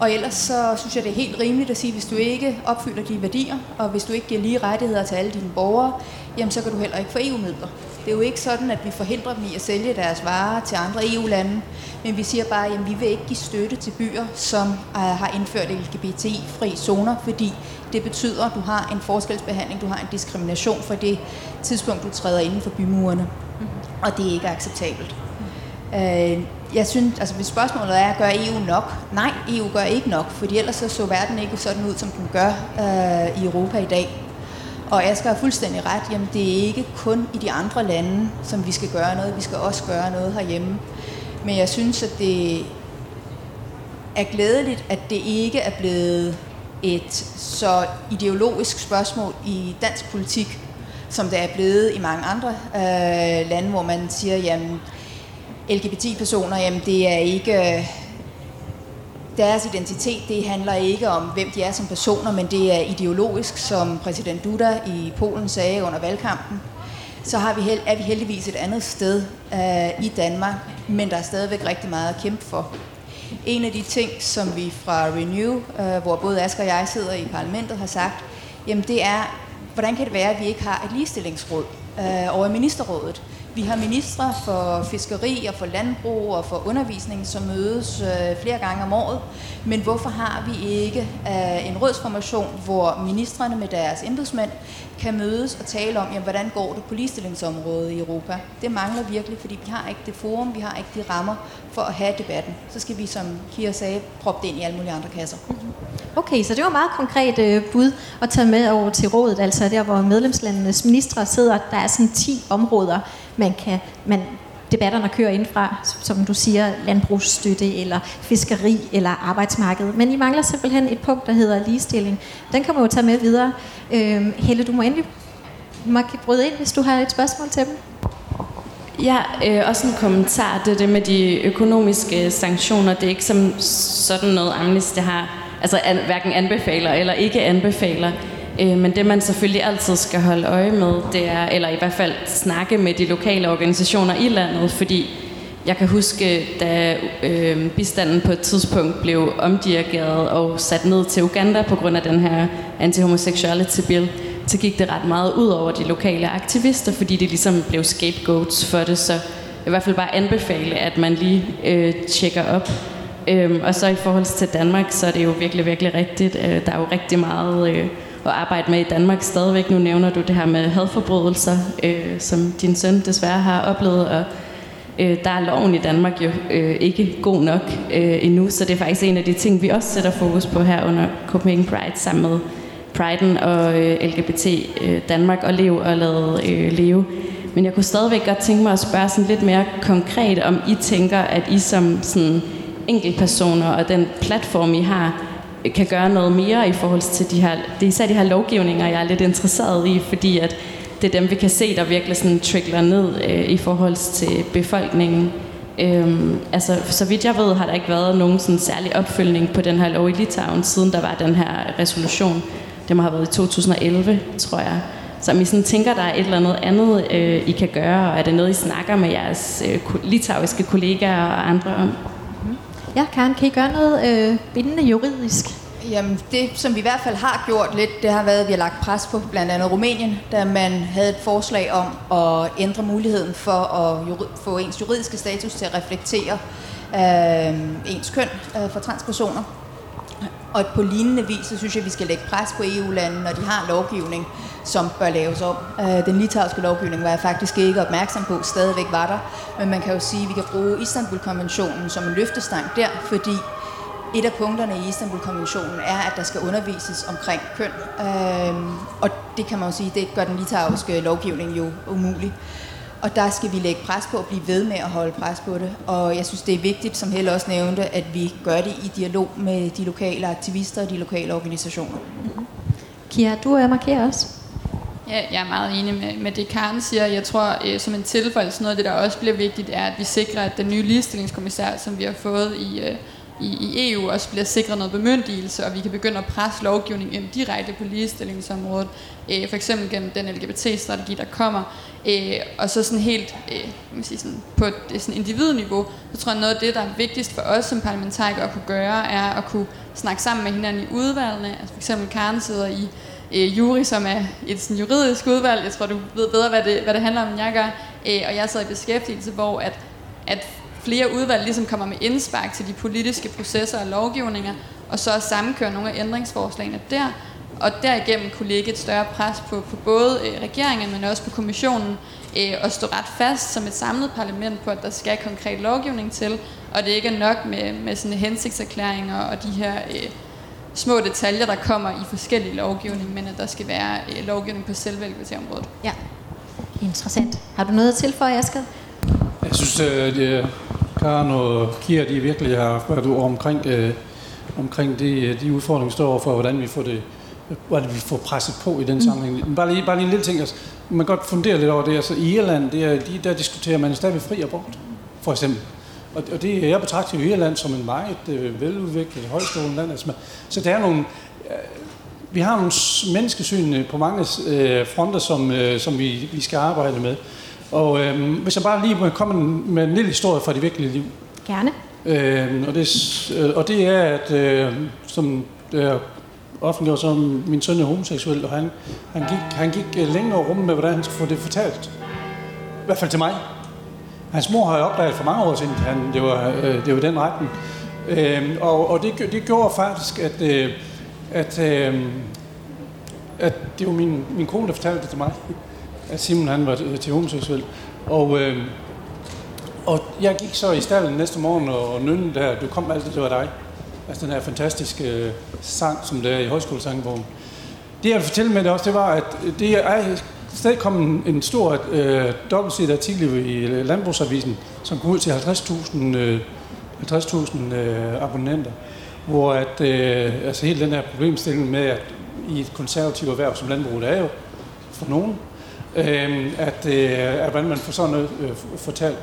Og ellers så synes jeg, det er helt rimeligt at sige, at hvis du ikke opfylder de værdier, og hvis du ikke giver lige rettigheder til alle dine borgere, jamen så kan du heller ikke få EU-midler. Det er jo ikke sådan, at vi forhindrer dem i at sælge deres varer til andre EU-lande, men vi siger bare, at vi vil ikke give støtte til byer, som uh, har indført LGBTI-fri zoner, fordi det betyder, at du har en forskelsbehandling, du har en diskrimination for det tidspunkt, du træder inden for bymurene. Og det er ikke acceptabelt. Uh, jeg synes, altså hvis spørgsmålet er, gør EU nok? Nej, EU gør ikke nok, fordi ellers så, så verden ikke sådan ud, som den gør uh, i Europa i dag. Og Asger har fuldstændig ret, jamen det er ikke kun i de andre lande, som vi skal gøre noget, vi skal også gøre noget herhjemme. Men jeg synes, at det er glædeligt, at det ikke er blevet et så ideologisk spørgsmål i dansk politik, som det er blevet i mange andre øh, lande, hvor man siger, jamen LGBT-personer, jamen det er ikke deres identitet, det handler ikke om, hvem de er som personer, men det er ideologisk, som præsident Duda i Polen sagde under valgkampen. Så har vi held, er vi heldigvis et andet sted uh, i Danmark, men der er stadigvæk rigtig meget at kæmpe for. En af de ting, som vi fra Renew, uh, hvor både Asger og jeg sidder i parlamentet, har sagt, jamen det er, hvordan kan det være, at vi ikke har et ligestillingsråd uh, over ministerrådet? Vi har ministre for fiskeri og for landbrug og for undervisning, som mødes øh, flere gange om året. Men hvorfor har vi ikke øh, en rådsformation, hvor ministerne med deres embedsmænd kan mødes og tale om, jamen, hvordan går det på ligestillingsområdet i Europa? Det mangler virkelig, fordi vi har ikke det forum, vi har ikke de rammer for at have debatten. Så skal vi, som Kira sagde, proppe det ind i alle mulige andre kasser. Mm-hmm. Okay, så det var meget konkret øh, bud at tage med over til rådet, altså der, hvor medlemslandenes ministre sidder. Der er sådan 10 områder, man kan, man, debatterne kører indfra, som du siger, landbrugsstøtte eller fiskeri eller arbejdsmarked. Men I mangler simpelthen et punkt, der hedder ligestilling. Den kan man jo tage med videre. Øh, Helle, du må endelig må bryde ind, hvis du har et spørgsmål til dem. Ja, øh, også en kommentar. Det det med de økonomiske sanktioner. Det er ikke som sådan noget Amnesty har, altså an, hverken anbefaler eller ikke anbefaler. Øh, men det man selvfølgelig altid skal holde øje med, det er, eller i hvert fald snakke med de lokale organisationer i landet, fordi jeg kan huske, da øh, bistanden på et tidspunkt blev omdirigeret og sat ned til Uganda på grund af den her anti-homosexuality bill, så gik det ret meget ud over de lokale aktivister, fordi de ligesom blev scapegoats for det. Så jeg vil i hvert fald bare anbefale, at man lige øh, tjekker op. Øhm, og så i forhold til Danmark, så er det jo virkelig, virkelig rigtigt. Øh, der er jo rigtig meget øh, at arbejde med i Danmark stadigvæk. Nu nævner du det her med hadforbrydelser, øh, som din søn desværre har oplevet, og øh, der er loven i Danmark jo øh, ikke god nok øh, endnu, så det er faktisk en af de ting, vi også sætter fokus på her under Copenhagen Pride sammen med Priden og øh, LGBT øh, Danmark og Lev og Lade øh, Leve. Men jeg kunne stadigvæk godt tænke mig at spørge sådan lidt mere konkret, om I tænker, at I som sådan enkeltpersoner og den platform, I har, kan gøre noget mere i forhold til de her, det er især de her lovgivninger, jeg er lidt interesseret i, fordi at det er dem, vi kan se, der virkelig sådan trickler ned øh, i forhold til befolkningen. Øhm, altså, så vidt jeg ved, har der ikke været nogen sådan særlig opfølgning på den her lov i Litauen, siden der var den her resolution. Det må have været i 2011, tror jeg. Så om I sådan tænker, der er et eller andet andet, øh, I kan gøre, og er det noget, I snakker med jeres øh, litauiske kollegaer og andre om? Ja, Karen, kan I gøre noget øh, bindende juridisk? Jamen, det som vi i hvert fald har gjort lidt, det har været, at vi har lagt pres på blandt andet Rumænien, da man havde et forslag om at ændre muligheden for at få ens juridiske status til at reflektere øh, ens køn øh, for transpersoner. Og på lignende vis, så synes jeg, at vi skal lægge pres på EU-landene, når de har lovgivning, som bør laves om. Øh, den litauiske lovgivning var jeg faktisk ikke opmærksom på, stadigvæk var der. Men man kan jo sige, at vi kan bruge Istanbul-konventionen som en løftestang der, fordi et af punkterne i Istanbul-konventionen er, at der skal undervises omkring køn. Øhm, og det kan man jo sige, det gør den litauiske lovgivning jo umulig. Og der skal vi lægge pres på at blive ved med at holde pres på det. Og jeg synes, det er vigtigt, som Helle også nævnte, at vi gør det i dialog med de lokale aktivister og de lokale organisationer. Mm-hmm. Kira, du er markerer også. Ja, jeg er meget enig med, med det, Karen siger. Jeg tror, øh, som en tilføjelse, noget af det, der også bliver vigtigt, er, at vi sikrer, at den nye ligestillingskommissær, som vi har fået i, øh, i, i EU også bliver sikret noget bemyndigelse, og vi kan begynde at presse lovgivning ind direkte på ligestillingsområdet, øh, for eksempel gennem den LGBT-strategi, der kommer, øh, og så sådan helt øh, man sige sådan, på et øh, sådan individniveau, så tror jeg noget af det, der er vigtigst for os som parlamentarikere at kunne gøre, er at kunne snakke sammen med hinanden i udvalgene, altså for eksempel Karen sidder i øh, jury, som er et sådan juridisk udvalg, jeg tror du ved bedre, hvad det, hvad det handler om, end jeg gør, øh, og jeg sidder i beskæftigelse, hvor at, at flere udvalg ligesom kommer med indspark til de politiske processer og lovgivninger, og så sammenkøre nogle af ændringsforslagene der, og derigennem kunne lægge et større pres på, på både øh, regeringen, men også på kommissionen, øh, og stå ret fast som et samlet parlament på, at der skal konkret lovgivning til, og det ikke er nok med, med sådan hensigtserklæringer og de her øh, små detaljer, der kommer i forskellige lovgivning, men at der skal være øh, lovgivning på selve LGBT-området. Ja, interessant. Har du noget at tilføje, Asger? Jeg synes, at øh, Karen og Kira, de virkelig har været omkring, øh, omkring de, de udfordringer, vi står overfor, hvordan vi får det hvordan vi får presset på i den mm. sammenhæng. Bare lige, bare lige en lille ting. Altså, man kan godt fundere lidt over det. Altså, I Irland, det er, de, der diskuterer man stadig fri abort, for eksempel. Og, og det, jeg betragter jo Irland som en meget øh, veludviklet højskoleland. Altså, så der er nogle, øh, vi har nogle menneskesyn øh, på mange øh, fronter, som, øh, som vi, vi skal arbejde med. Og øh, hvis jeg bare lige må komme med en lille historie fra det virkelige liv. Gerne. Øh, og, det, øh, og det er, at øh, som der offentliggjort, så min søn er homoseksuel, og han, han gik, han gik øh, længere rum med, hvordan han skulle få det fortalt. I hvert fald til mig. Hans mor har jeg opdaget for mange år siden, han, det, var, øh, det var den retning. Øh, og og det, det gjorde faktisk, at, øh, at, øh, at det var min, min kone, der fortalte det til mig, at Simon han var øh, til homoseksuel. Og, øh, og jeg gik så i stallen næste morgen og, og nynnede der, du kom altid, det var dig. Altså den her fantastiske øh, sang, som det er i højskolesangbogen. Det jeg vil fortælle med det også, det var, at det er stadig kom en, stor øh, dobbeltsidig artikel i Landbrugsavisen, som kom ud til 50.000 øh, 50.000 øh, abonnenter, hvor at, øh, altså hele den her problemstilling med, at i et konservativt erhverv som landbruget er jo for nogen, øh, at, øh, at hvordan man får sådan noget øh, fortalt.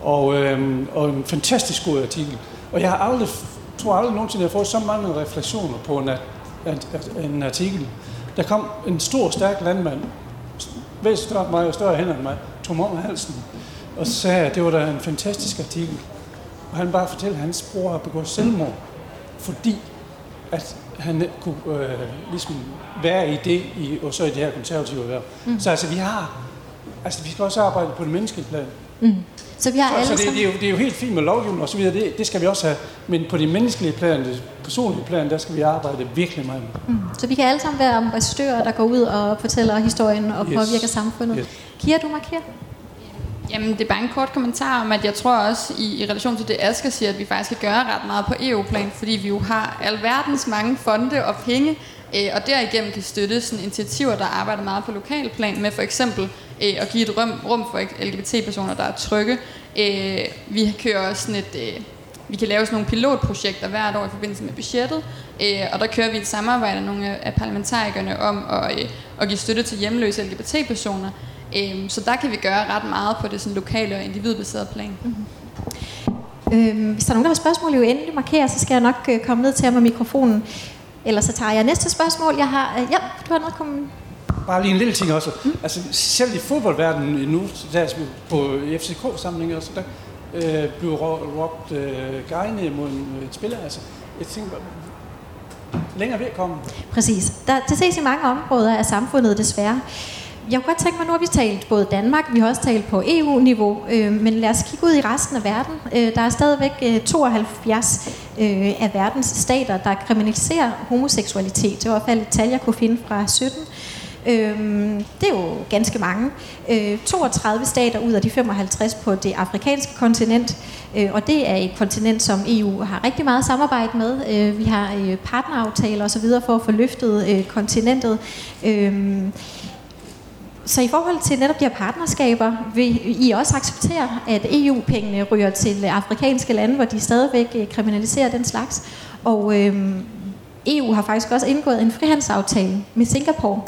Og, øh, og en fantastisk god artikel. Og jeg har aldrig tror aldrig nogensinde, jeg har fået så mange refleksioner på en, en, en artikel. Der kom en stor, stærk landmand, væsentligt større end mig og større hænder end mig, tog mig om halsen og sagde, at det var da en fantastisk artikel. Og han bare fortalte, at hans bror har begået selvmord, fordi at han kunne øh, ligesom være i det, i, og så i det her konservative erhverv. Mm. Så altså, vi har, altså, vi skal også arbejde på det menneskelige plan. Mm. Så vi har så, alle så det, det, er jo, det er jo helt fint med lovgivning og så videre, det, det skal vi også have. Men på det menneskelige plan, det personlige plan, der skal vi arbejde virkelig meget med. Mm. Så vi kan alle sammen være ambassadører, der går ud og fortæller historien og yes. påvirker samfundet. Yes. Kira, du markerer? Jamen, det er bare en kort kommentar om, at jeg tror også, i, i relation til det, Asger siger, at vi faktisk skal gøre ret meget på EU-plan, fordi vi jo har alverdens mange fonde og penge, øh, og derigennem kan støtte sådan initiativer, der arbejder meget på lokalplan med for eksempel øh, at give et rum, rum for LGBT-personer, der er trygge. Øh, vi kører også sådan et... Øh, vi kan lave sådan nogle pilotprojekter hvert år i forbindelse med budgettet, øh, og der kører vi et samarbejde med nogle af parlamentarikerne om at, øh, at give støtte til hjemløse LGBT-personer. Øh, så der kan vi gøre ret meget på det sådan lokale og individbaserede plan. Mm-hmm. Øh, hvis der er nogen, der har spørgsmål, jo endelig markere, så skal jeg nok øh, komme ned til ham med mikrofonen. Ellers så tager jeg næste spørgsmål. Jeg har, øh, ja, du har noget at komme Bare lige en lille ting også. Mm. Altså, selv i fodboldverdenen nu, der på FCK-samlinger, så der øh, bliver råbt øh, gejne mod en, et spiller. Altså, jeg tænker, længere ved at komme. Præcis. Der, det ses i mange områder af samfundet desværre. Jeg kunne godt tænke mig, nu har vi talt både Danmark, vi har også talt på EU-niveau, øh, men lad os kigge ud i resten af verden. Øh, der er stadigvæk øh, 72 øh, af verdens stater, der kriminaliserer homoseksualitet. Det var i hvert fald et tal, jeg kunne finde fra 17. Øh, det er jo ganske mange. Øh, 32 stater ud af de 55 på det afrikanske kontinent, øh, og det er et kontinent, som EU har rigtig meget samarbejde med. Øh, vi har øh, partneraftaler osv. for at få løftet øh, kontinentet. Øh, så i forhold til netop de her partnerskaber, vil I også acceptere, at EU-pengene ryger til afrikanske lande, hvor de stadigvæk øh, kriminaliserer den slags? Og øh, EU har faktisk også indgået en frihandelsaftale med Singapore,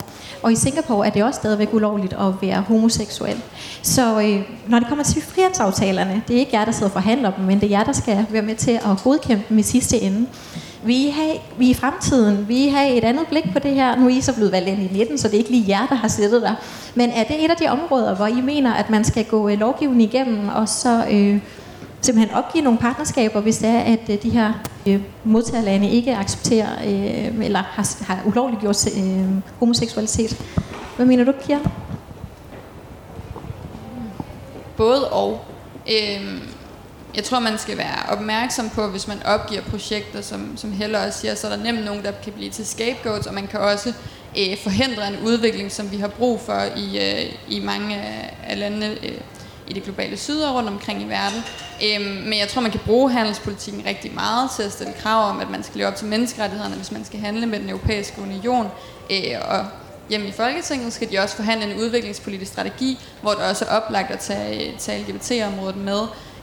og i Singapore er det også stadigvæk ulovligt at være homoseksuel. Så øh, når det kommer til frihandsaftalerne, det er ikke jer, der sidder og forhandler dem, men det er jer, der skal være med til at godkæmpe dem i sidste ende. Vi have, vi i fremtiden, vi har et andet blik på det her. Nu er I så blevet valgt ind i 19, så det er ikke lige jer, der har siddet der. Men er det et af de områder, hvor I mener, at man skal gå øh, lovgivningen igennem, og så øh, simpelthen opgive nogle partnerskaber, hvis det er, at øh, de her øh, modtagerlande ikke accepterer øh, eller har, har ulovligt gjort øh, homoseksualitet. Hvad mener du, Pia? Både og. Øhm, jeg tror, man skal være opmærksom på, hvis man opgiver projekter, som, som Helle også siger, så er der nemt nogen, der kan blive til scapegoats, og man kan også øh, forhindre en udvikling, som vi har brug for i, øh, i mange af landene øh, i det globale syd og rundt omkring i verden. Øhm, men jeg tror, man kan bruge handelspolitikken rigtig meget til at stille krav om, at man skal leve op til menneskerettighederne, hvis man skal handle med den europæiske union. Øh, og hjemme i Folketinget skal de også forhandle en udviklingspolitisk strategi, hvor det også er oplagt at tage, øh, tage LGBT-området med.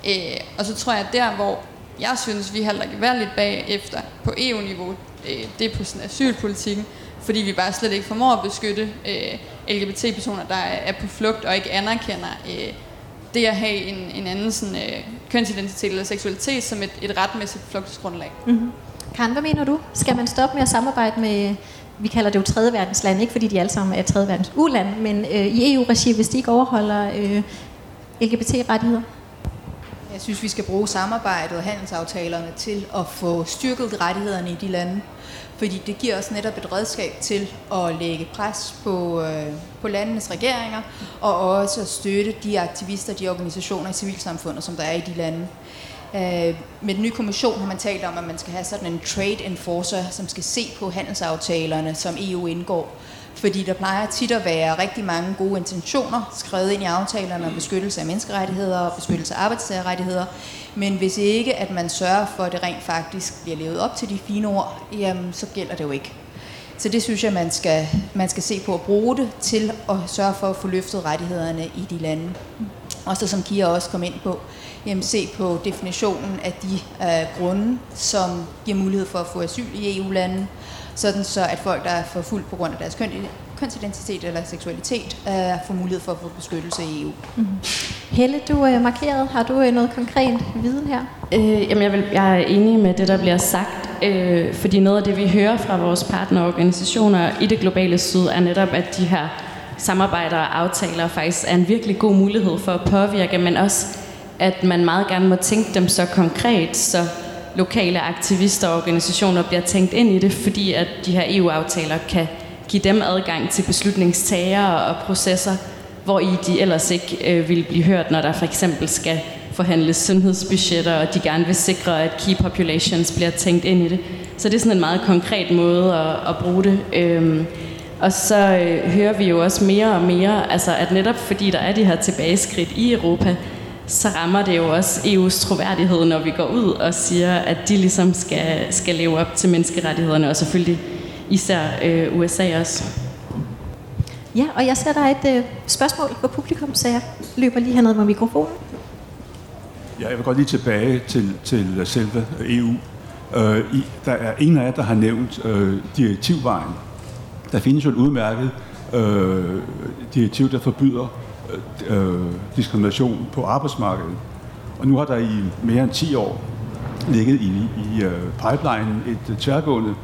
Øh, og så tror jeg, at der, hvor jeg synes, vi halter gevaldigt bag efter på EU-niveau, øh, det er på sådan asylpolitikken, fordi vi bare slet ikke formår at beskytte øh, LGBT-personer, der er, er på flugt og ikke anerkender øh, det at have en, en anden sådan, øh, kønsidentitet eller seksualitet som et, et retmæssigt flugtsgrundlag. Mm-hmm. Karen, hvad mener du? Skal man stoppe med at samarbejde med, vi kalder det jo tredje verdens land, ikke fordi de alle sammen er tredje verdens uland, men øh, i EU-regi, hvis de ikke overholder øh, LGBT-rettigheder? Jeg synes, vi skal bruge samarbejdet og handelsaftalerne til at få styrket rettighederne i de lande. Fordi det giver os netop et redskab til at lægge pres på, øh, på landenes regeringer, og også at støtte de aktivister, de organisationer i civilsamfundet, som der er i de lande. Øh, med den nye kommission har man talt om, at man skal have sådan en trade enforcer, som skal se på handelsaftalerne, som EU indgår. Fordi der plejer tit at være rigtig mange gode intentioner skrevet ind i aftalerne om beskyttelse af menneskerettigheder og beskyttelse af arbejdstagerrettigheder. Men hvis ikke, at man sørger for, at det rent faktisk bliver levet op til de fine ord, jamen, så gælder det jo ikke. Så det synes jeg, man skal, man skal se på at bruge det til at sørge for at få løftet rettighederne i de lande. Og så som Kira også kom ind på, jamen se på definitionen af de øh, grunde, som giver mulighed for at få asyl i EU-landene, sådan så at folk, der er forfulgt på grund af deres køn, kønsidentitet eller seksualitet, uh, får mulighed for at få beskyttelse i EU. Mm-hmm. Helle, du er markeret. Har du noget konkret viden her? Øh, jamen jeg, vil, jeg er enig med det, der bliver sagt, øh, fordi noget af det, vi hører fra vores partnerorganisationer i det globale syd, er netop, at de her samarbejder og aftaler faktisk er en virkelig god mulighed for at påvirke, men også, at man meget gerne må tænke dem så konkret, så lokale aktivister og organisationer bliver tænkt ind i det, fordi at de her EU-aftaler kan give dem adgang til beslutningstagere og processer, hvor i de ellers ikke øh, vil blive hørt, når der for eksempel skal forhandles sundhedsbudgetter, og de gerne vil sikre, at key populations bliver tænkt ind i det. Så det er sådan en meget konkret måde at, at bruge det. Øhm, og så øh, hører vi jo også mere og mere, altså at netop fordi der er de her tilbageskridt i Europa, så rammer det jo også EU's troværdighed, når vi går ud og siger, at de ligesom skal, skal leve op til menneskerettighederne, og selvfølgelig især øh, USA også. Ja, og jeg ser der et øh, spørgsmål på publikum, så jeg løber lige hernede med mikrofonen. Ja, jeg vil godt lige tilbage til, til selve EU. Øh, i, der er en af jer, der har nævnt øh, direktivvejen. Der findes jo et udmærket øh, direktiv, der forbyder øh, diskrimination på arbejdsmarkedet. Og nu har der i mere end 10 år ligget i, i uh, pipeline et tværgående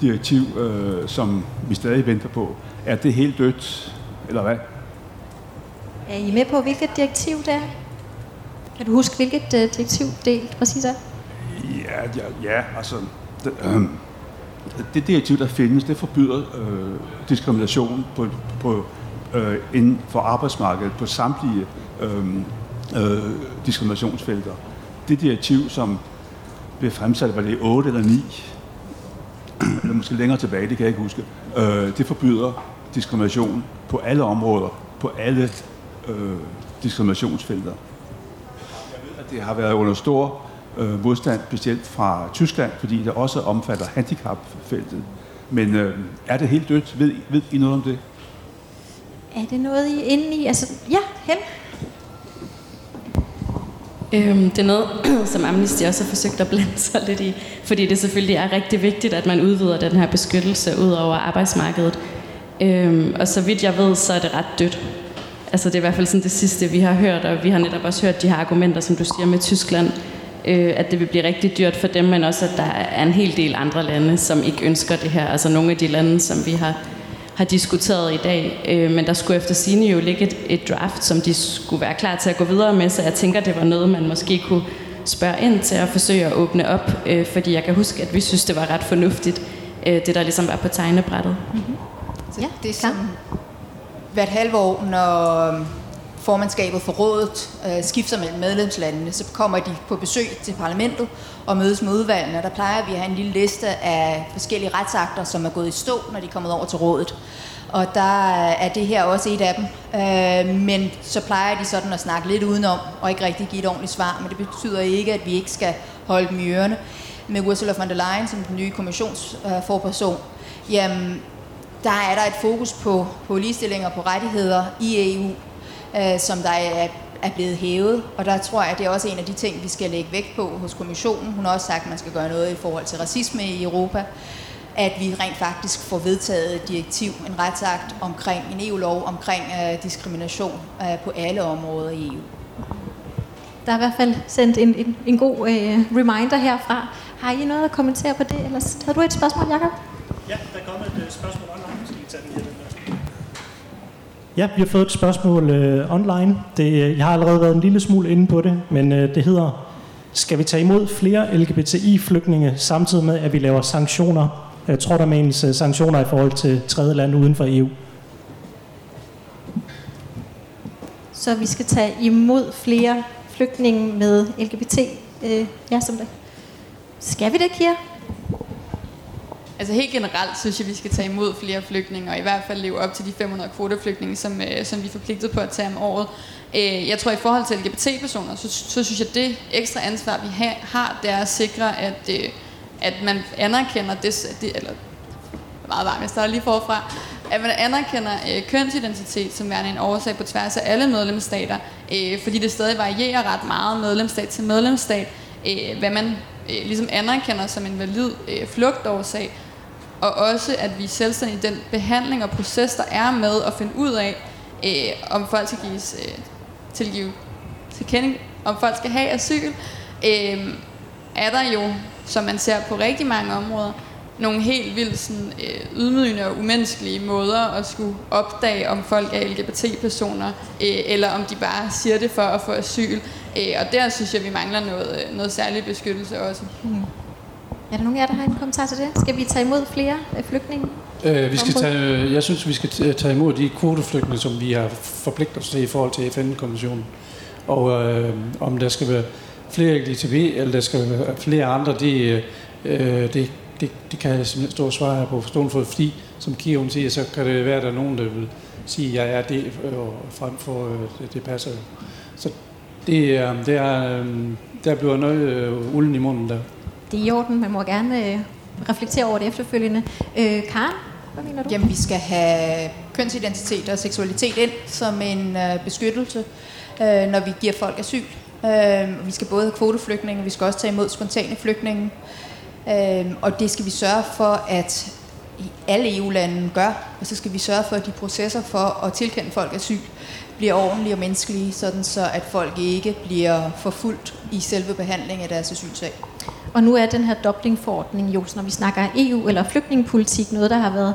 direktiv, øh, som vi stadig venter på. Er det helt dødt, eller hvad? Er I med på, hvilket direktiv det er? Kan du huske, hvilket uh, direktiv det præcis er? Ja, ja, ja altså... Det, øh, det direktiv, der findes, det forbyder øh, diskrimination på, på, øh, inden for arbejdsmarkedet på samtlige øh, øh, diskriminationsfelter. Det direktiv, som blev fremsat, var det 8 eller 9, eller måske længere tilbage, det kan jeg ikke huske, øh, det forbyder diskrimination på alle områder, på alle øh, diskriminationsfelter. Jeg ved, at det har været under stor øh, modstand, specielt fra Tyskland, fordi det også omfatter handicapfeltet. Men øh, er det helt dødt? Ved, ved I noget om det? Er det noget, I er inde i? Altså, ja, hen. Øhm, det er noget, som Amnesty også har forsøgt at blande sig lidt i, fordi det selvfølgelig er rigtig vigtigt, at man udvider den her beskyttelse ud over arbejdsmarkedet. Øhm, og så vidt jeg ved, så er det ret dødt. Altså det er i hvert fald sådan det sidste, vi har hørt, og vi har netop også hørt de her argumenter, som du siger med Tyskland, øh, at det vil blive rigtig dyrt for dem, men også at der er en hel del andre lande, som ikke ønsker det her. Altså nogle af de lande, som vi har, har diskuteret i dag. Øh, men der skulle efter sine jo ligge et, et draft, som de skulle være klar til at gå videre med, så jeg tænker, det var noget, man måske kunne spørge ind til at forsøge at åbne op, øh, fordi jeg kan huske, at vi synes, det var ret fornuftigt, øh, det der ligesom var på tegnebrættet. Mm-hmm. Ja, det er sådan hvert halve år, når formandskabet for rådet øh, skifter mellem medlemslandene, så kommer de på besøg til parlamentet og mødes med udvalgene. Der plejer vi at have en lille liste af forskellige retsakter, som er gået i stå, når de er kommet over til rådet. Og der er det her også et af dem. Øh, men så plejer de sådan at snakke lidt udenom, og ikke rigtig give et ordentligt svar. Men det betyder ikke, at vi ikke skal holde dem i ørerne. Med Ursula von der Leyen som den nye kommissionsforperson, jamen, der er der et fokus på, på ligestilling og på rettigheder i EU, øh, som der er, er blevet hævet. Og der tror jeg, at det er også en af de ting, vi skal lægge vægt på hos kommissionen. Hun har også sagt, at man skal gøre noget i forhold til racisme i Europa. At vi rent faktisk får vedtaget et direktiv, en retsakt omkring en EU-lov omkring øh, diskrimination øh, på alle områder i EU. Der er i hvert fald sendt en, en, en god øh, reminder herfra. Har I noget at kommentere på det? Eller havde du et spørgsmål, Jacob? Ja, der er kommet et uh, spørgsmål online. Skal I tage den her? Ja, vi har fået et spørgsmål øh, online. Det, øh, jeg har allerede været en lille smule inde på det, men øh, det hedder, skal vi tage imod flere LGBTI-flygtninge, samtidig med, at vi laver sanktioner? Øh, jeg tror, der menes øh, sanktioner i forhold til tredje land uden for EU. Så vi skal tage imod flere flygtninge med LGBT. Øh, ja, som det. Skal vi det, Kira? Altså helt generelt synes jeg, vi skal tage imod flere flygtninge, og i hvert fald leve op til de 500 kvoteflygtninge, som, øh, som vi er forpligtet på at tage om året. Øh, jeg tror, i forhold til LGBT-personer, så, så synes jeg, det ekstra ansvar, vi ha, har, det er at sikre, at, øh, at man anerkender det, det eller meget varmt, jeg starter lige forfra, at man anerkender øh, kønsidentitet som værende en årsag på tværs af alle medlemsstater, øh, fordi det stadig varierer ret meget medlemsstat til medlemsstat, øh, hvad man øh, ligesom anerkender som en valid øh, flugtårsag, og også at vi selvstændigt i den behandling og proces, der er med at finde ud af, øh, om folk skal gives øh, tilgive til kending, om folk skal have asyl, øh, er der jo, som man ser på rigtig mange områder, nogle helt vildt sådan, øh, ydmygende og umenneskelige måder at skulle opdage, om folk er LGBT-personer, øh, eller om de bare siger det for at få asyl. Øh, og der synes jeg, vi mangler noget, øh, noget særlig beskyttelse også. Mm. Er der nogen af jer, der har en kommentar til det? Skal vi tage imod flere øh, flygtninge? Øh, vi skal tage, jeg synes, vi skal tage imod de kvoteflygtninge, som vi har forpligtet os til i forhold til FN-konventionen. Og øh, om der skal være flere LGTB, eller der skal være flere andre, det, øh, det, det, det kan jeg simpelthen stå og svare her på forstående fod, fordi som Kira siger, så kan det være, at der er nogen, der vil sige, at jeg er det, øh, frem for øh, det, det passer. Så det, øh, det er, øh, der bliver noget øh, ulden i munden der. Det er i orden, man må gerne øh, reflektere over det efterfølgende. Øh, Karen, hvad mener du? Jamen, vi skal have kønsidentitet og seksualitet ind som en øh, beskyttelse, øh, når vi giver folk asyl. Øh, vi skal både have kvoteflygtninge, vi skal også tage imod spontane flygtninge. Øh, og det skal vi sørge for, at alle EU-lande gør, og så skal vi sørge for, at de processer for at tilkende folk asyl bliver ordentlige og menneskelige, sådan så at folk ikke bliver forfulgt i selve behandlingen af deres asylsag. Og nu er den her Dublin-forordning jo, når vi snakker EU eller flygtningepolitik, noget, der har været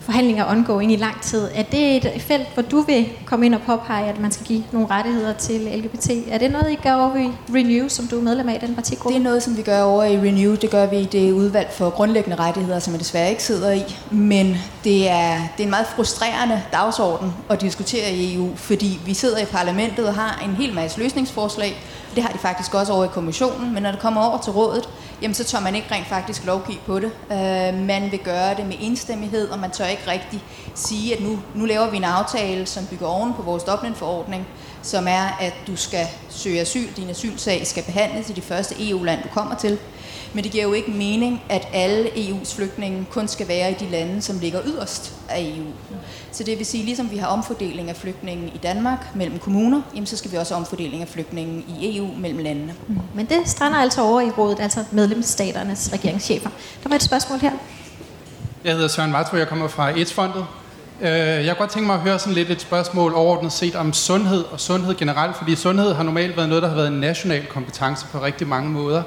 forhandlinger ongoing i lang tid. Er det et felt, hvor du vil komme ind og påpege, at man skal give nogle rettigheder til LGBT? Er det noget, I gør over i Renew, som du er medlem af i den partigruppe? Det er noget, som vi gør over i Renew. Det gør vi i det udvalg for grundlæggende rettigheder, som jeg desværre ikke sidder i. Men det er, det er en meget frustrerende dagsorden at diskutere i EU, fordi vi sidder i parlamentet og har en hel masse løsningsforslag. Det har de faktisk også over i kommissionen, men når det kommer over til rådet, jamen så tør man ikke rent faktisk lovgive på det. Øh, man vil gøre det med enstemmighed, og man tør ikke rigtig sige, at nu, nu laver vi en aftale, som bygger oven på vores Dublin-forordning, som er, at du skal søge asyl, din asylsag skal behandles i det første EU-land, du kommer til. Men det giver jo ikke mening, at alle EU's flygtninge kun skal være i de lande, som ligger yderst af EU. Så det vil sige, ligesom vi har omfordeling af flygtninge i Danmark mellem kommuner, jamen så skal vi også have omfordeling af flygtninge i EU mellem landene. Mm. Men det strander altså over i rådet, altså medlemsstaternes regeringschefer. Der var et spørgsmål her. Jeg hedder Søren Martro, jeg kommer fra AIDS-fondet. Jeg kunne godt tænke mig at høre sådan lidt et spørgsmål overordnet set om sundhed og sundhed generelt, fordi sundhed har normalt været noget, der har været en national kompetence på rigtig mange måder.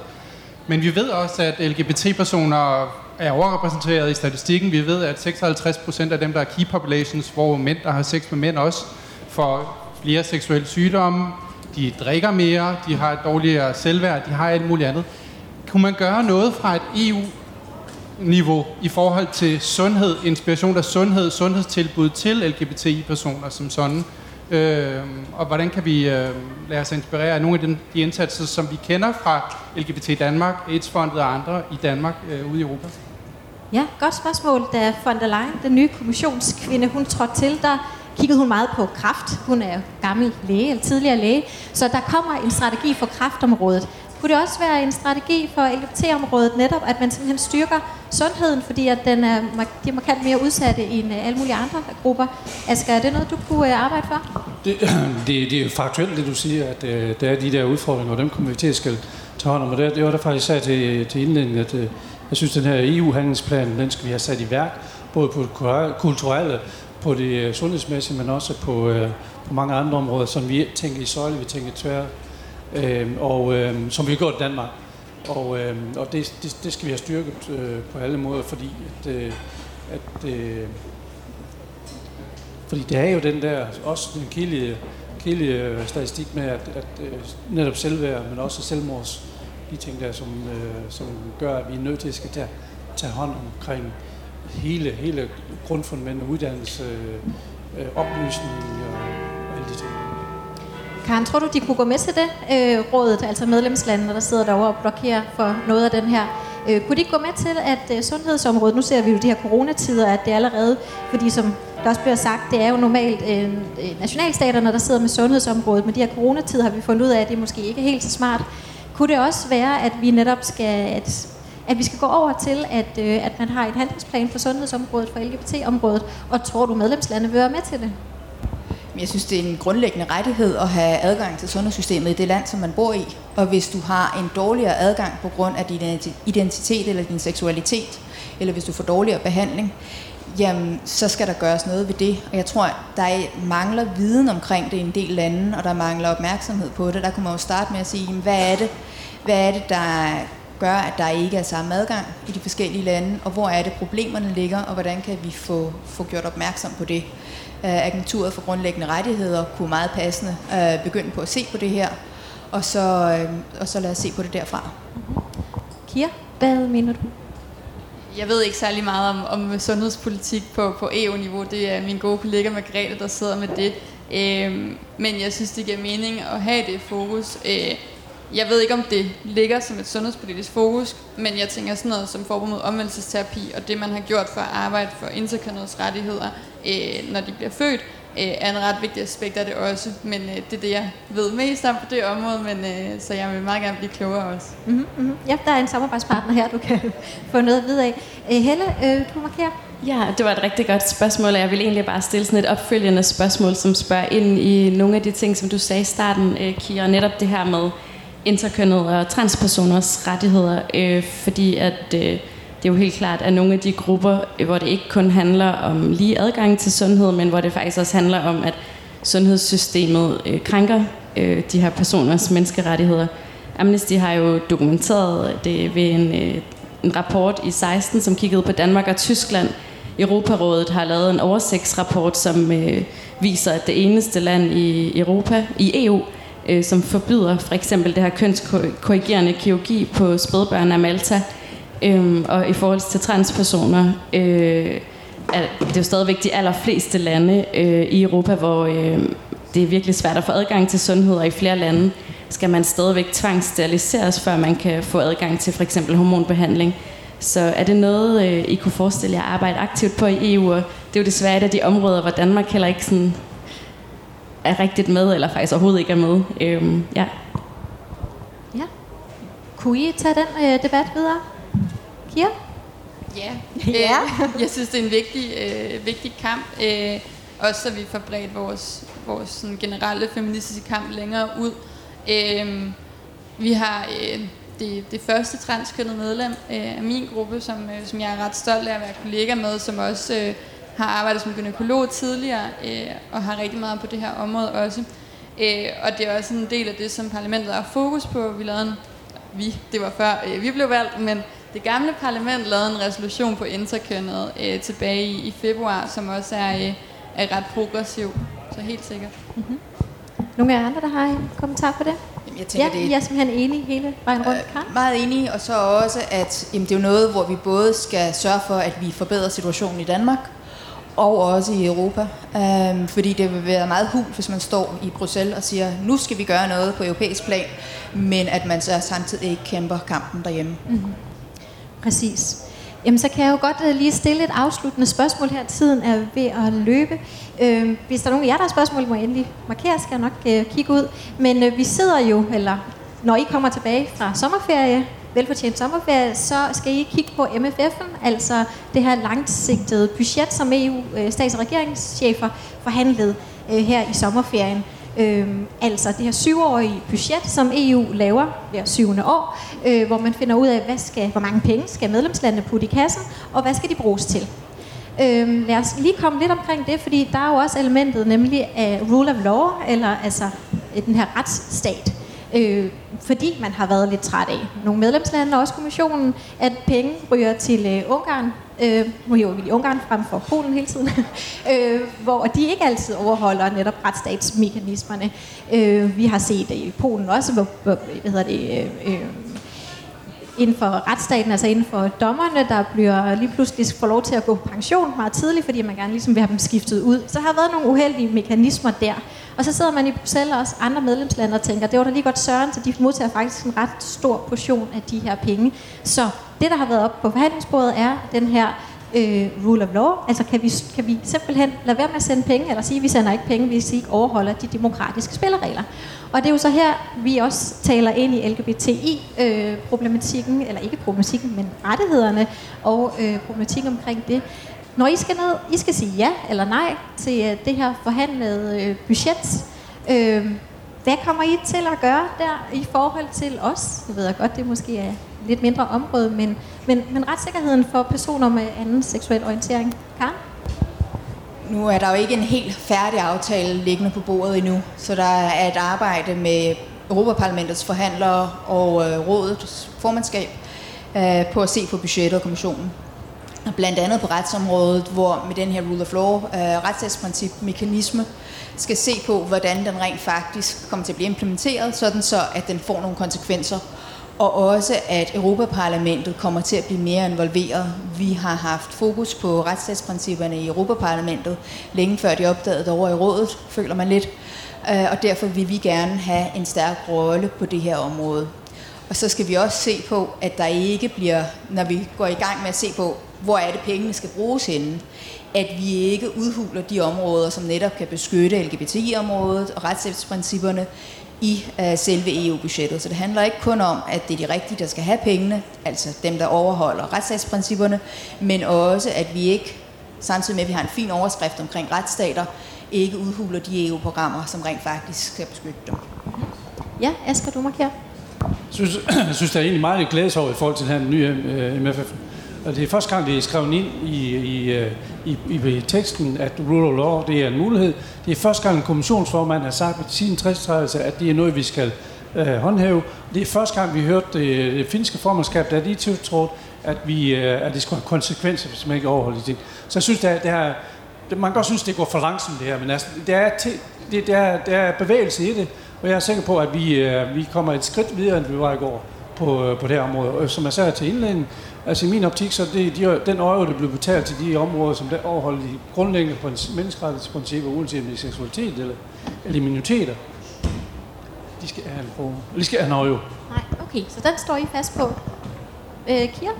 Men vi ved også, at LGBT-personer er overrepræsenteret i statistikken. Vi ved, at 56 procent af dem, der er key populations, hvor mænd, der har sex med mænd også, får flere seksuelle sygdomme, de drikker mere, de har et dårligere selvværd, de har alt muligt andet. Kunne man gøre noget fra et EU-niveau i forhold til sundhed, inspiration af sundhed, sundhedstilbud til LGBTI-personer som sådan? Øh, og hvordan kan vi øh, lade os inspirere af nogle af de, de indsatser, som vi kender fra LGBT Danmark, AIDS-fondet og andre i Danmark øh, ude i Europa? Ja, godt spørgsmål. Da von der Leyen, den nye kommissionskvinde, hun trådte til, der kiggede hun meget på kraft. Hun er gammel læge, eller tidligere læge. Så der kommer en strategi for kraftområdet. Kunne det også være en strategi for LGBT-området netop, at man simpelthen styrker sundheden, fordi at den er, de er markant mere udsatte end øh, alle mulige andre grupper? Asger, er det noget, du kunne øh, arbejde for? Det, det, det er jo faktuelt, det du siger, at uh, der er de der udfordringer, og dem kommer vi til at skal tage hånd om. Og det, det var der faktisk sagde til, til indledningen, at jeg synes, den her EU-handelsplan, den skal vi have sat i værk, både på det kulturelle, på det øh, sundhedsmæssige, men også på, øh, på mange andre områder, som vi tænker i søjle, vi tænker tvær øh, og, øh, som vi har gjort i Danmark. Og, øh, og det, det, det skal vi have styrket øh, på alle måder, fordi at, øh, at øh, fordi det er jo den der, også den kilde, kedelige øh, statistik med, at, at øh, netop selvværd, men også selvmords, de ting der, som, øh, som gør, at vi er nødt til at skal tage, tage hånd omkring hele, hele grundfundamentet, uddannelse, øh, oplysning og, og alle de ting. Karen, tror du, de kunne gå med til det, øh, rådet, altså medlemslandene, der sidder derovre og blokerer for noget af den her? Øh, kunne de ikke gå med til, at øh, sundhedsområdet, nu ser vi jo de her coronatider, at det allerede, fordi som der også bliver sagt, det er jo normalt øh, øh, nationalstaterne, der sidder med sundhedsområdet, men de her coronatider har vi fundet ud af, at det måske ikke er helt så smart. Kunne det også være, at vi netop skal, at, at vi skal gå over til, at, øh, at man har en handlingsplan for sundhedsområdet, for LGBT-området, og tror du medlemslandene vil være med til det? Jeg synes, det er en grundlæggende rettighed at have adgang til sundhedssystemet i det land, som man bor i. Og hvis du har en dårligere adgang på grund af din identitet eller din seksualitet, eller hvis du får dårligere behandling, jamen så skal der gøres noget ved det. Og jeg tror, der mangler viden omkring det i en del lande, og der mangler opmærksomhed på det. Der kunne man jo starte med at sige, jamen, hvad er det, hvad er det der gør, at der ikke er samme adgang i de forskellige lande, og hvor er det problemerne ligger, og hvordan kan vi få, få gjort opmærksom på det. Øh, Agenturet for Grundlæggende Rettigheder kunne meget passende øh, begynde på at se på det her, og så, øh, og så lad os se på det derfra. Kia, hvad mener du? Jeg ved ikke særlig meget om, om sundhedspolitik på, på EU-niveau. Det er min gode kollega Margrethe, der sidder med det. Øh, men jeg synes, det giver mening at have det fokus. Øh, jeg ved ikke, om det ligger som et sundhedspolitisk fokus, men jeg tænker sådan noget som forbud mod omvendelsesterapi, og det, man har gjort for at arbejde for interkønnedes rettigheder, øh, når de bliver født, øh, er en ret vigtig aspekt af det også. Men øh, det er det, jeg ved mest om på det område, men, øh, så jeg vil meget gerne blive klogere også. Mm-hmm, mm-hmm. Ja, der er en samarbejdspartner her, du kan få noget at vide af. Øh, Helle, øh, du markerer. Ja, det var et rigtig godt spørgsmål, og jeg vil egentlig bare stille sådan et opfølgende spørgsmål, som spørger ind i nogle af de ting, som du sagde i starten, øh, Kira, netop det her med interkønnet og transpersoners rettigheder, øh, fordi at øh, det er jo helt klart, at nogle af de grupper, øh, hvor det ikke kun handler om lige adgang til sundhed, men hvor det faktisk også handler om, at sundhedssystemet øh, krænker øh, de her personers menneskerettigheder. Amnesty har jo dokumenteret det ved en, øh, en rapport i 16, som kiggede på Danmark og Tyskland. Europarådet har lavet en oversigtsrapport, som øh, viser, at det eneste land i Europa, i EU, øh, som forbyder for eksempel det her kønskorrigerende kirurgi på spædbørn af Malta. Øhm, og i forhold til transpersoner, øh, er det er jo stadigvæk de allerfleste lande øh, i Europa, hvor øh, det er virkelig svært at få adgang til sundhed, og i flere lande skal man stadigvæk tvangssteriliseres, før man kan få adgang til for eksempel hormonbehandling. Så er det noget, øh, I kunne forestille jer at arbejde aktivt på i EU? Og det er jo desværre et af de områder, hvor Danmark heller ikke sådan er rigtigt med, eller faktisk overhovedet ikke er med. Øhm, ja. Ja. Kunne I tage den øh, debat videre? Kira? Ja, ja. Øh, jeg synes, det er en vigtig, øh, vigtig kamp. Øh, også så vi får bredt vores, vores sådan, generelle feministiske kamp længere ud. Øh, vi har øh, det, det første transkønnede medlem øh, af min gruppe, som, øh, som jeg er ret stolt af at være kollega med, som også øh, har arbejdet som gynekolog tidligere, øh, og har rigtig meget på det her område også. Øh, og det er også en del af det, som parlamentet har fokus på. Vi lavede en, vi, det var før øh, vi blev valgt, men det gamle parlament lavede en resolution på interkønnet øh, tilbage i, i februar, som også er, øh, er ret progressiv. Så helt sikkert. Mm-hmm. Nogle af andre, der har en kommentar på det? Jamen, jeg tænker, ja, det jeg er simpelthen enig hele vejen rundt. Øh, meget enig, og så også, at jamen, det er jo noget, hvor vi både skal sørge for, at vi forbedrer situationen i Danmark, og også i Europa. Øhm, fordi det vil være meget hul, hvis man står i Bruxelles og siger, nu skal vi gøre noget på europæisk plan, men at man så samtidig ikke kæmper kampen derhjemme. Mm-hmm. Præcis. Jamen, så kan jeg jo godt øh, lige stille et afsluttende spørgsmål her. Tiden er ved at løbe. Øh, hvis der er nogen af jer, der har spørgsmål, må I endelig markere, skal jeg nok øh, kigge ud. Men øh, vi sidder jo, eller når I kommer tilbage fra sommerferie, velfortjent sommerferie, så skal I kigge på MFF'en, altså det her langsigtede budget, som EU, øh, stats- og regeringschefer, forhandlede øh, her i sommerferien. Øhm, altså det her syvårige budget, som EU laver hver syvende år, øh, hvor man finder ud af, hvad skal, hvor mange penge skal medlemslandene putte i kassen, og hvad skal de bruges til. Øhm, lad os lige komme lidt omkring det, fordi der er jo også elementet nemlig af rule of law, eller altså øh, den her retsstat, øh, fordi man har været lidt træt af, nogle medlemslande og også kommissionen, at penge ryger til øh, Ungarn, øh, nu hiver vi Ungarn frem for Polen hele tiden, øh, hvor de ikke altid overholder netop retsstatsmekanismerne. Øh, vi har set det i Polen også, hvor, hvor hvad hedder det, øh, øh, inden for retsstaten, altså inden for dommerne, der bliver lige pludselig får lov til at gå på pension meget tidligt, fordi man gerne ligesom vil have dem skiftet ud. Så der har været nogle uheldige mekanismer der. Og så sidder man i Bruxelles og også andre medlemslande og tænker, det var da lige godt søren, så de modtager faktisk en ret stor portion af de her penge. Så det, der har været op på forhandlingsbordet, er den her øh, rule of law. Altså kan vi, kan vi simpelthen lade være med at sende penge, eller sige, at vi sender ikke penge, hvis vi ikke overholder de demokratiske spilleregler. Og det er jo så her, vi også taler ind i LGBTI-problematikken, øh, eller ikke problematikken, men rettighederne og øh, problematikken omkring det. Når I skal ned, I skal sige ja eller nej til øh, det her forhandlede øh, budget. Øh, hvad kommer I til at gøre der i forhold til os? Jeg ved godt, det måske er lidt mindre område, men, men, men retssikkerheden for personer med anden seksuel orientering. Karen? Nu er der jo ikke en helt færdig aftale liggende på bordet endnu, så der er et arbejde med Europaparlamentets forhandlere og øh, rådets formandskab øh, på at se på budgettet og kommissionen. Og blandt andet på retsområdet, hvor med den her rule of law, øh, retsstatsprincip, mekanisme, skal se på, hvordan den rent faktisk kommer til at blive implementeret, sådan så at den får nogle konsekvenser og også at Europaparlamentet kommer til at blive mere involveret. Vi har haft fokus på retsstatsprincipperne i Europaparlamentet længe før de opdagede det over i rådet, føler man lidt. Øh, og derfor vil vi gerne have en stærk rolle på det her område. Og så skal vi også se på, at der ikke bliver, når vi går i gang med at se på, hvor er det pengene skal bruges henne, at vi ikke udhuler de områder, som netop kan beskytte LGBTI-området og retsstatsprincipperne, i uh, selve EU-budgettet. Så det handler ikke kun om, at det er de rigtige, der skal have pengene, altså dem, der overholder retsstatsprincipperne, men også, at vi ikke, samtidig med, at vi har en fin overskrift omkring retsstater, ikke udhuler de EU-programmer, som rent faktisk skal beskytte dem. Ja, Asger, du markerer. Jeg synes, jeg synes, der er egentlig meget glædes over i forhold til den her nye uh, MFF. Og det er første gang, det er skrevet ind i, i, øh, i, i, i teksten, at rule of law det er en mulighed. Det er første gang, en kommissionsformand har sagt ved sin 60 at det er noget, vi skal øh, håndhæve. Det er første gang, vi hørte det, øh, det finske formandskab, der lige tiltrådt, at, vi, øh, at det skulle have konsekvenser, hvis man ikke overholder de ting. Så jeg synes, der, der, det er, man kan godt synes, det går for langsomt det her, men altså, der, er, det, det er, der er bevægelse i det, og jeg er sikker på, at vi, øh, vi kommer et skridt videre, end vi var i går på, øh, på det her område. Og som jeg sagde til indledningen, Altså i min optik, så det, de, den øje, der blev betalt til de områder, som der overholder de grundlæggende menneskerettighedsprincipper, uanset om det er seksualitet eller, eller minoriteter, de skal have en krone. De skal have en øje. Nej, okay, så den står I fast på. Øh, Kira?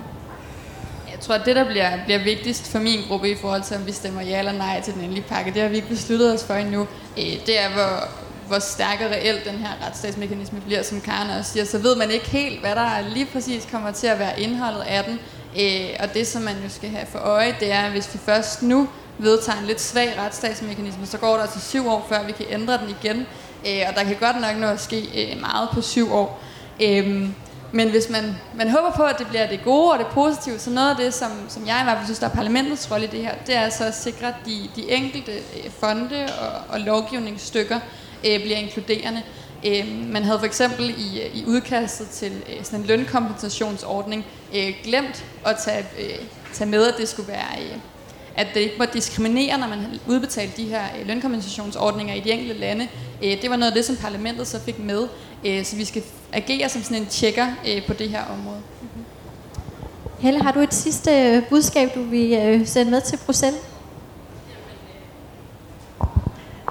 Jeg tror, at det, der bliver, bliver vigtigst for min gruppe i forhold til, om vi stemmer ja eller nej til den endelige pakke, det har vi ikke besluttet os for endnu. Øh, det er, hvor, hvor stærk og reelt den her retsstatsmekanisme bliver, som Karen også siger, så ved man ikke helt, hvad der lige præcis kommer til at være indholdet af den. Øh, og det, som man jo skal have for øje, det er, at hvis vi først nu vedtager en lidt svag retsstatsmekanisme, så går der altså syv år, før vi kan ændre den igen. Øh, og der kan godt nok nå at ske øh, meget på syv år. Øh, men hvis man, man håber på, at det bliver det gode og det positive, så noget af det, som, som jeg i hvert fald synes, der er parlamentets rolle i det her, det er så at sikre de, de enkelte øh, fonde og, og lovgivningsstykker, øh, bliver inkluderende. Øh, man havde for eksempel i, øh, i udkastet til øh, sådan en lønkompensationsordning øh, glemt at tage, øh, tage med, at det skulle være... Øh, at det ikke var diskriminere, når man udbetalte de her øh, lønkompensationsordninger i de enkelte lande. Øh, det var noget af det, som parlamentet så fik med. Øh, så vi skal agere som sådan en tjekker øh, på det her område. Mhm. Helle, har du et sidste øh, budskab, du vil øh, sende med til Bruxelles?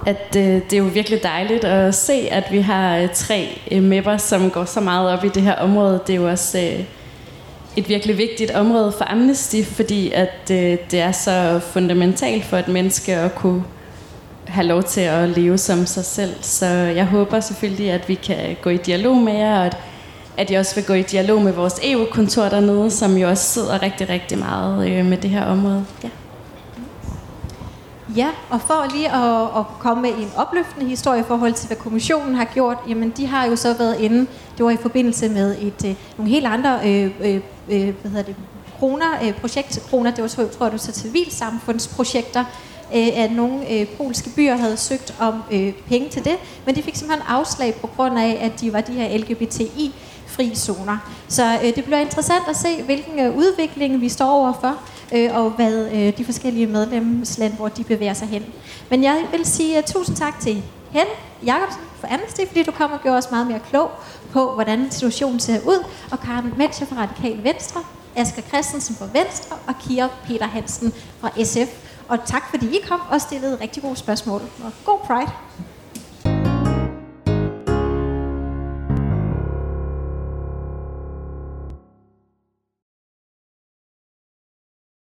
At øh, det er jo virkelig dejligt at se, at vi har øh, tre øh, mapper, som går så meget op i det her område. Det er jo også øh, et virkelig vigtigt område for Amnesty, fordi at øh, det er så fundamentalt for et menneske at kunne have lov til at leve som sig selv. Så jeg håber selvfølgelig, at vi kan gå i dialog med jer, og at, at I også vil gå i dialog med vores EU-kontor dernede, som jo også sidder rigtig, rigtig meget øh, med det her område. Ja. Ja, og for lige at, at komme med en opløftende historie i forhold til, hvad kommissionen har gjort, jamen de har jo så været inde, det var i forbindelse med et, øh, nogle helt andre øh, øh, øh hvad hedder det, kroner, øh, projekt, kroner, det var tror jeg, du så civilsamfundsprojekter, øh, at nogle øh, polske byer havde søgt om øh, penge til det, men de fik simpelthen afslag på grund af, at de var de her LGBTI fri zoner. Så øh, det bliver interessant at se, hvilken øh, udvikling vi står overfor, øh, og hvad øh, de forskellige medlemslande, hvor de bevæger sig hen. Men jeg vil sige uh, tusind tak til Hen Jacobsen for Amnesty, fordi du kom og gjorde os meget mere klog på, hvordan situationen ser ud, og Karen Melcher fra Radikal Venstre, Asger Christensen fra Venstre og Kira Peter Hansen fra SF. Og tak fordi I kom og stillede rigtig gode spørgsmål. Og god Pride!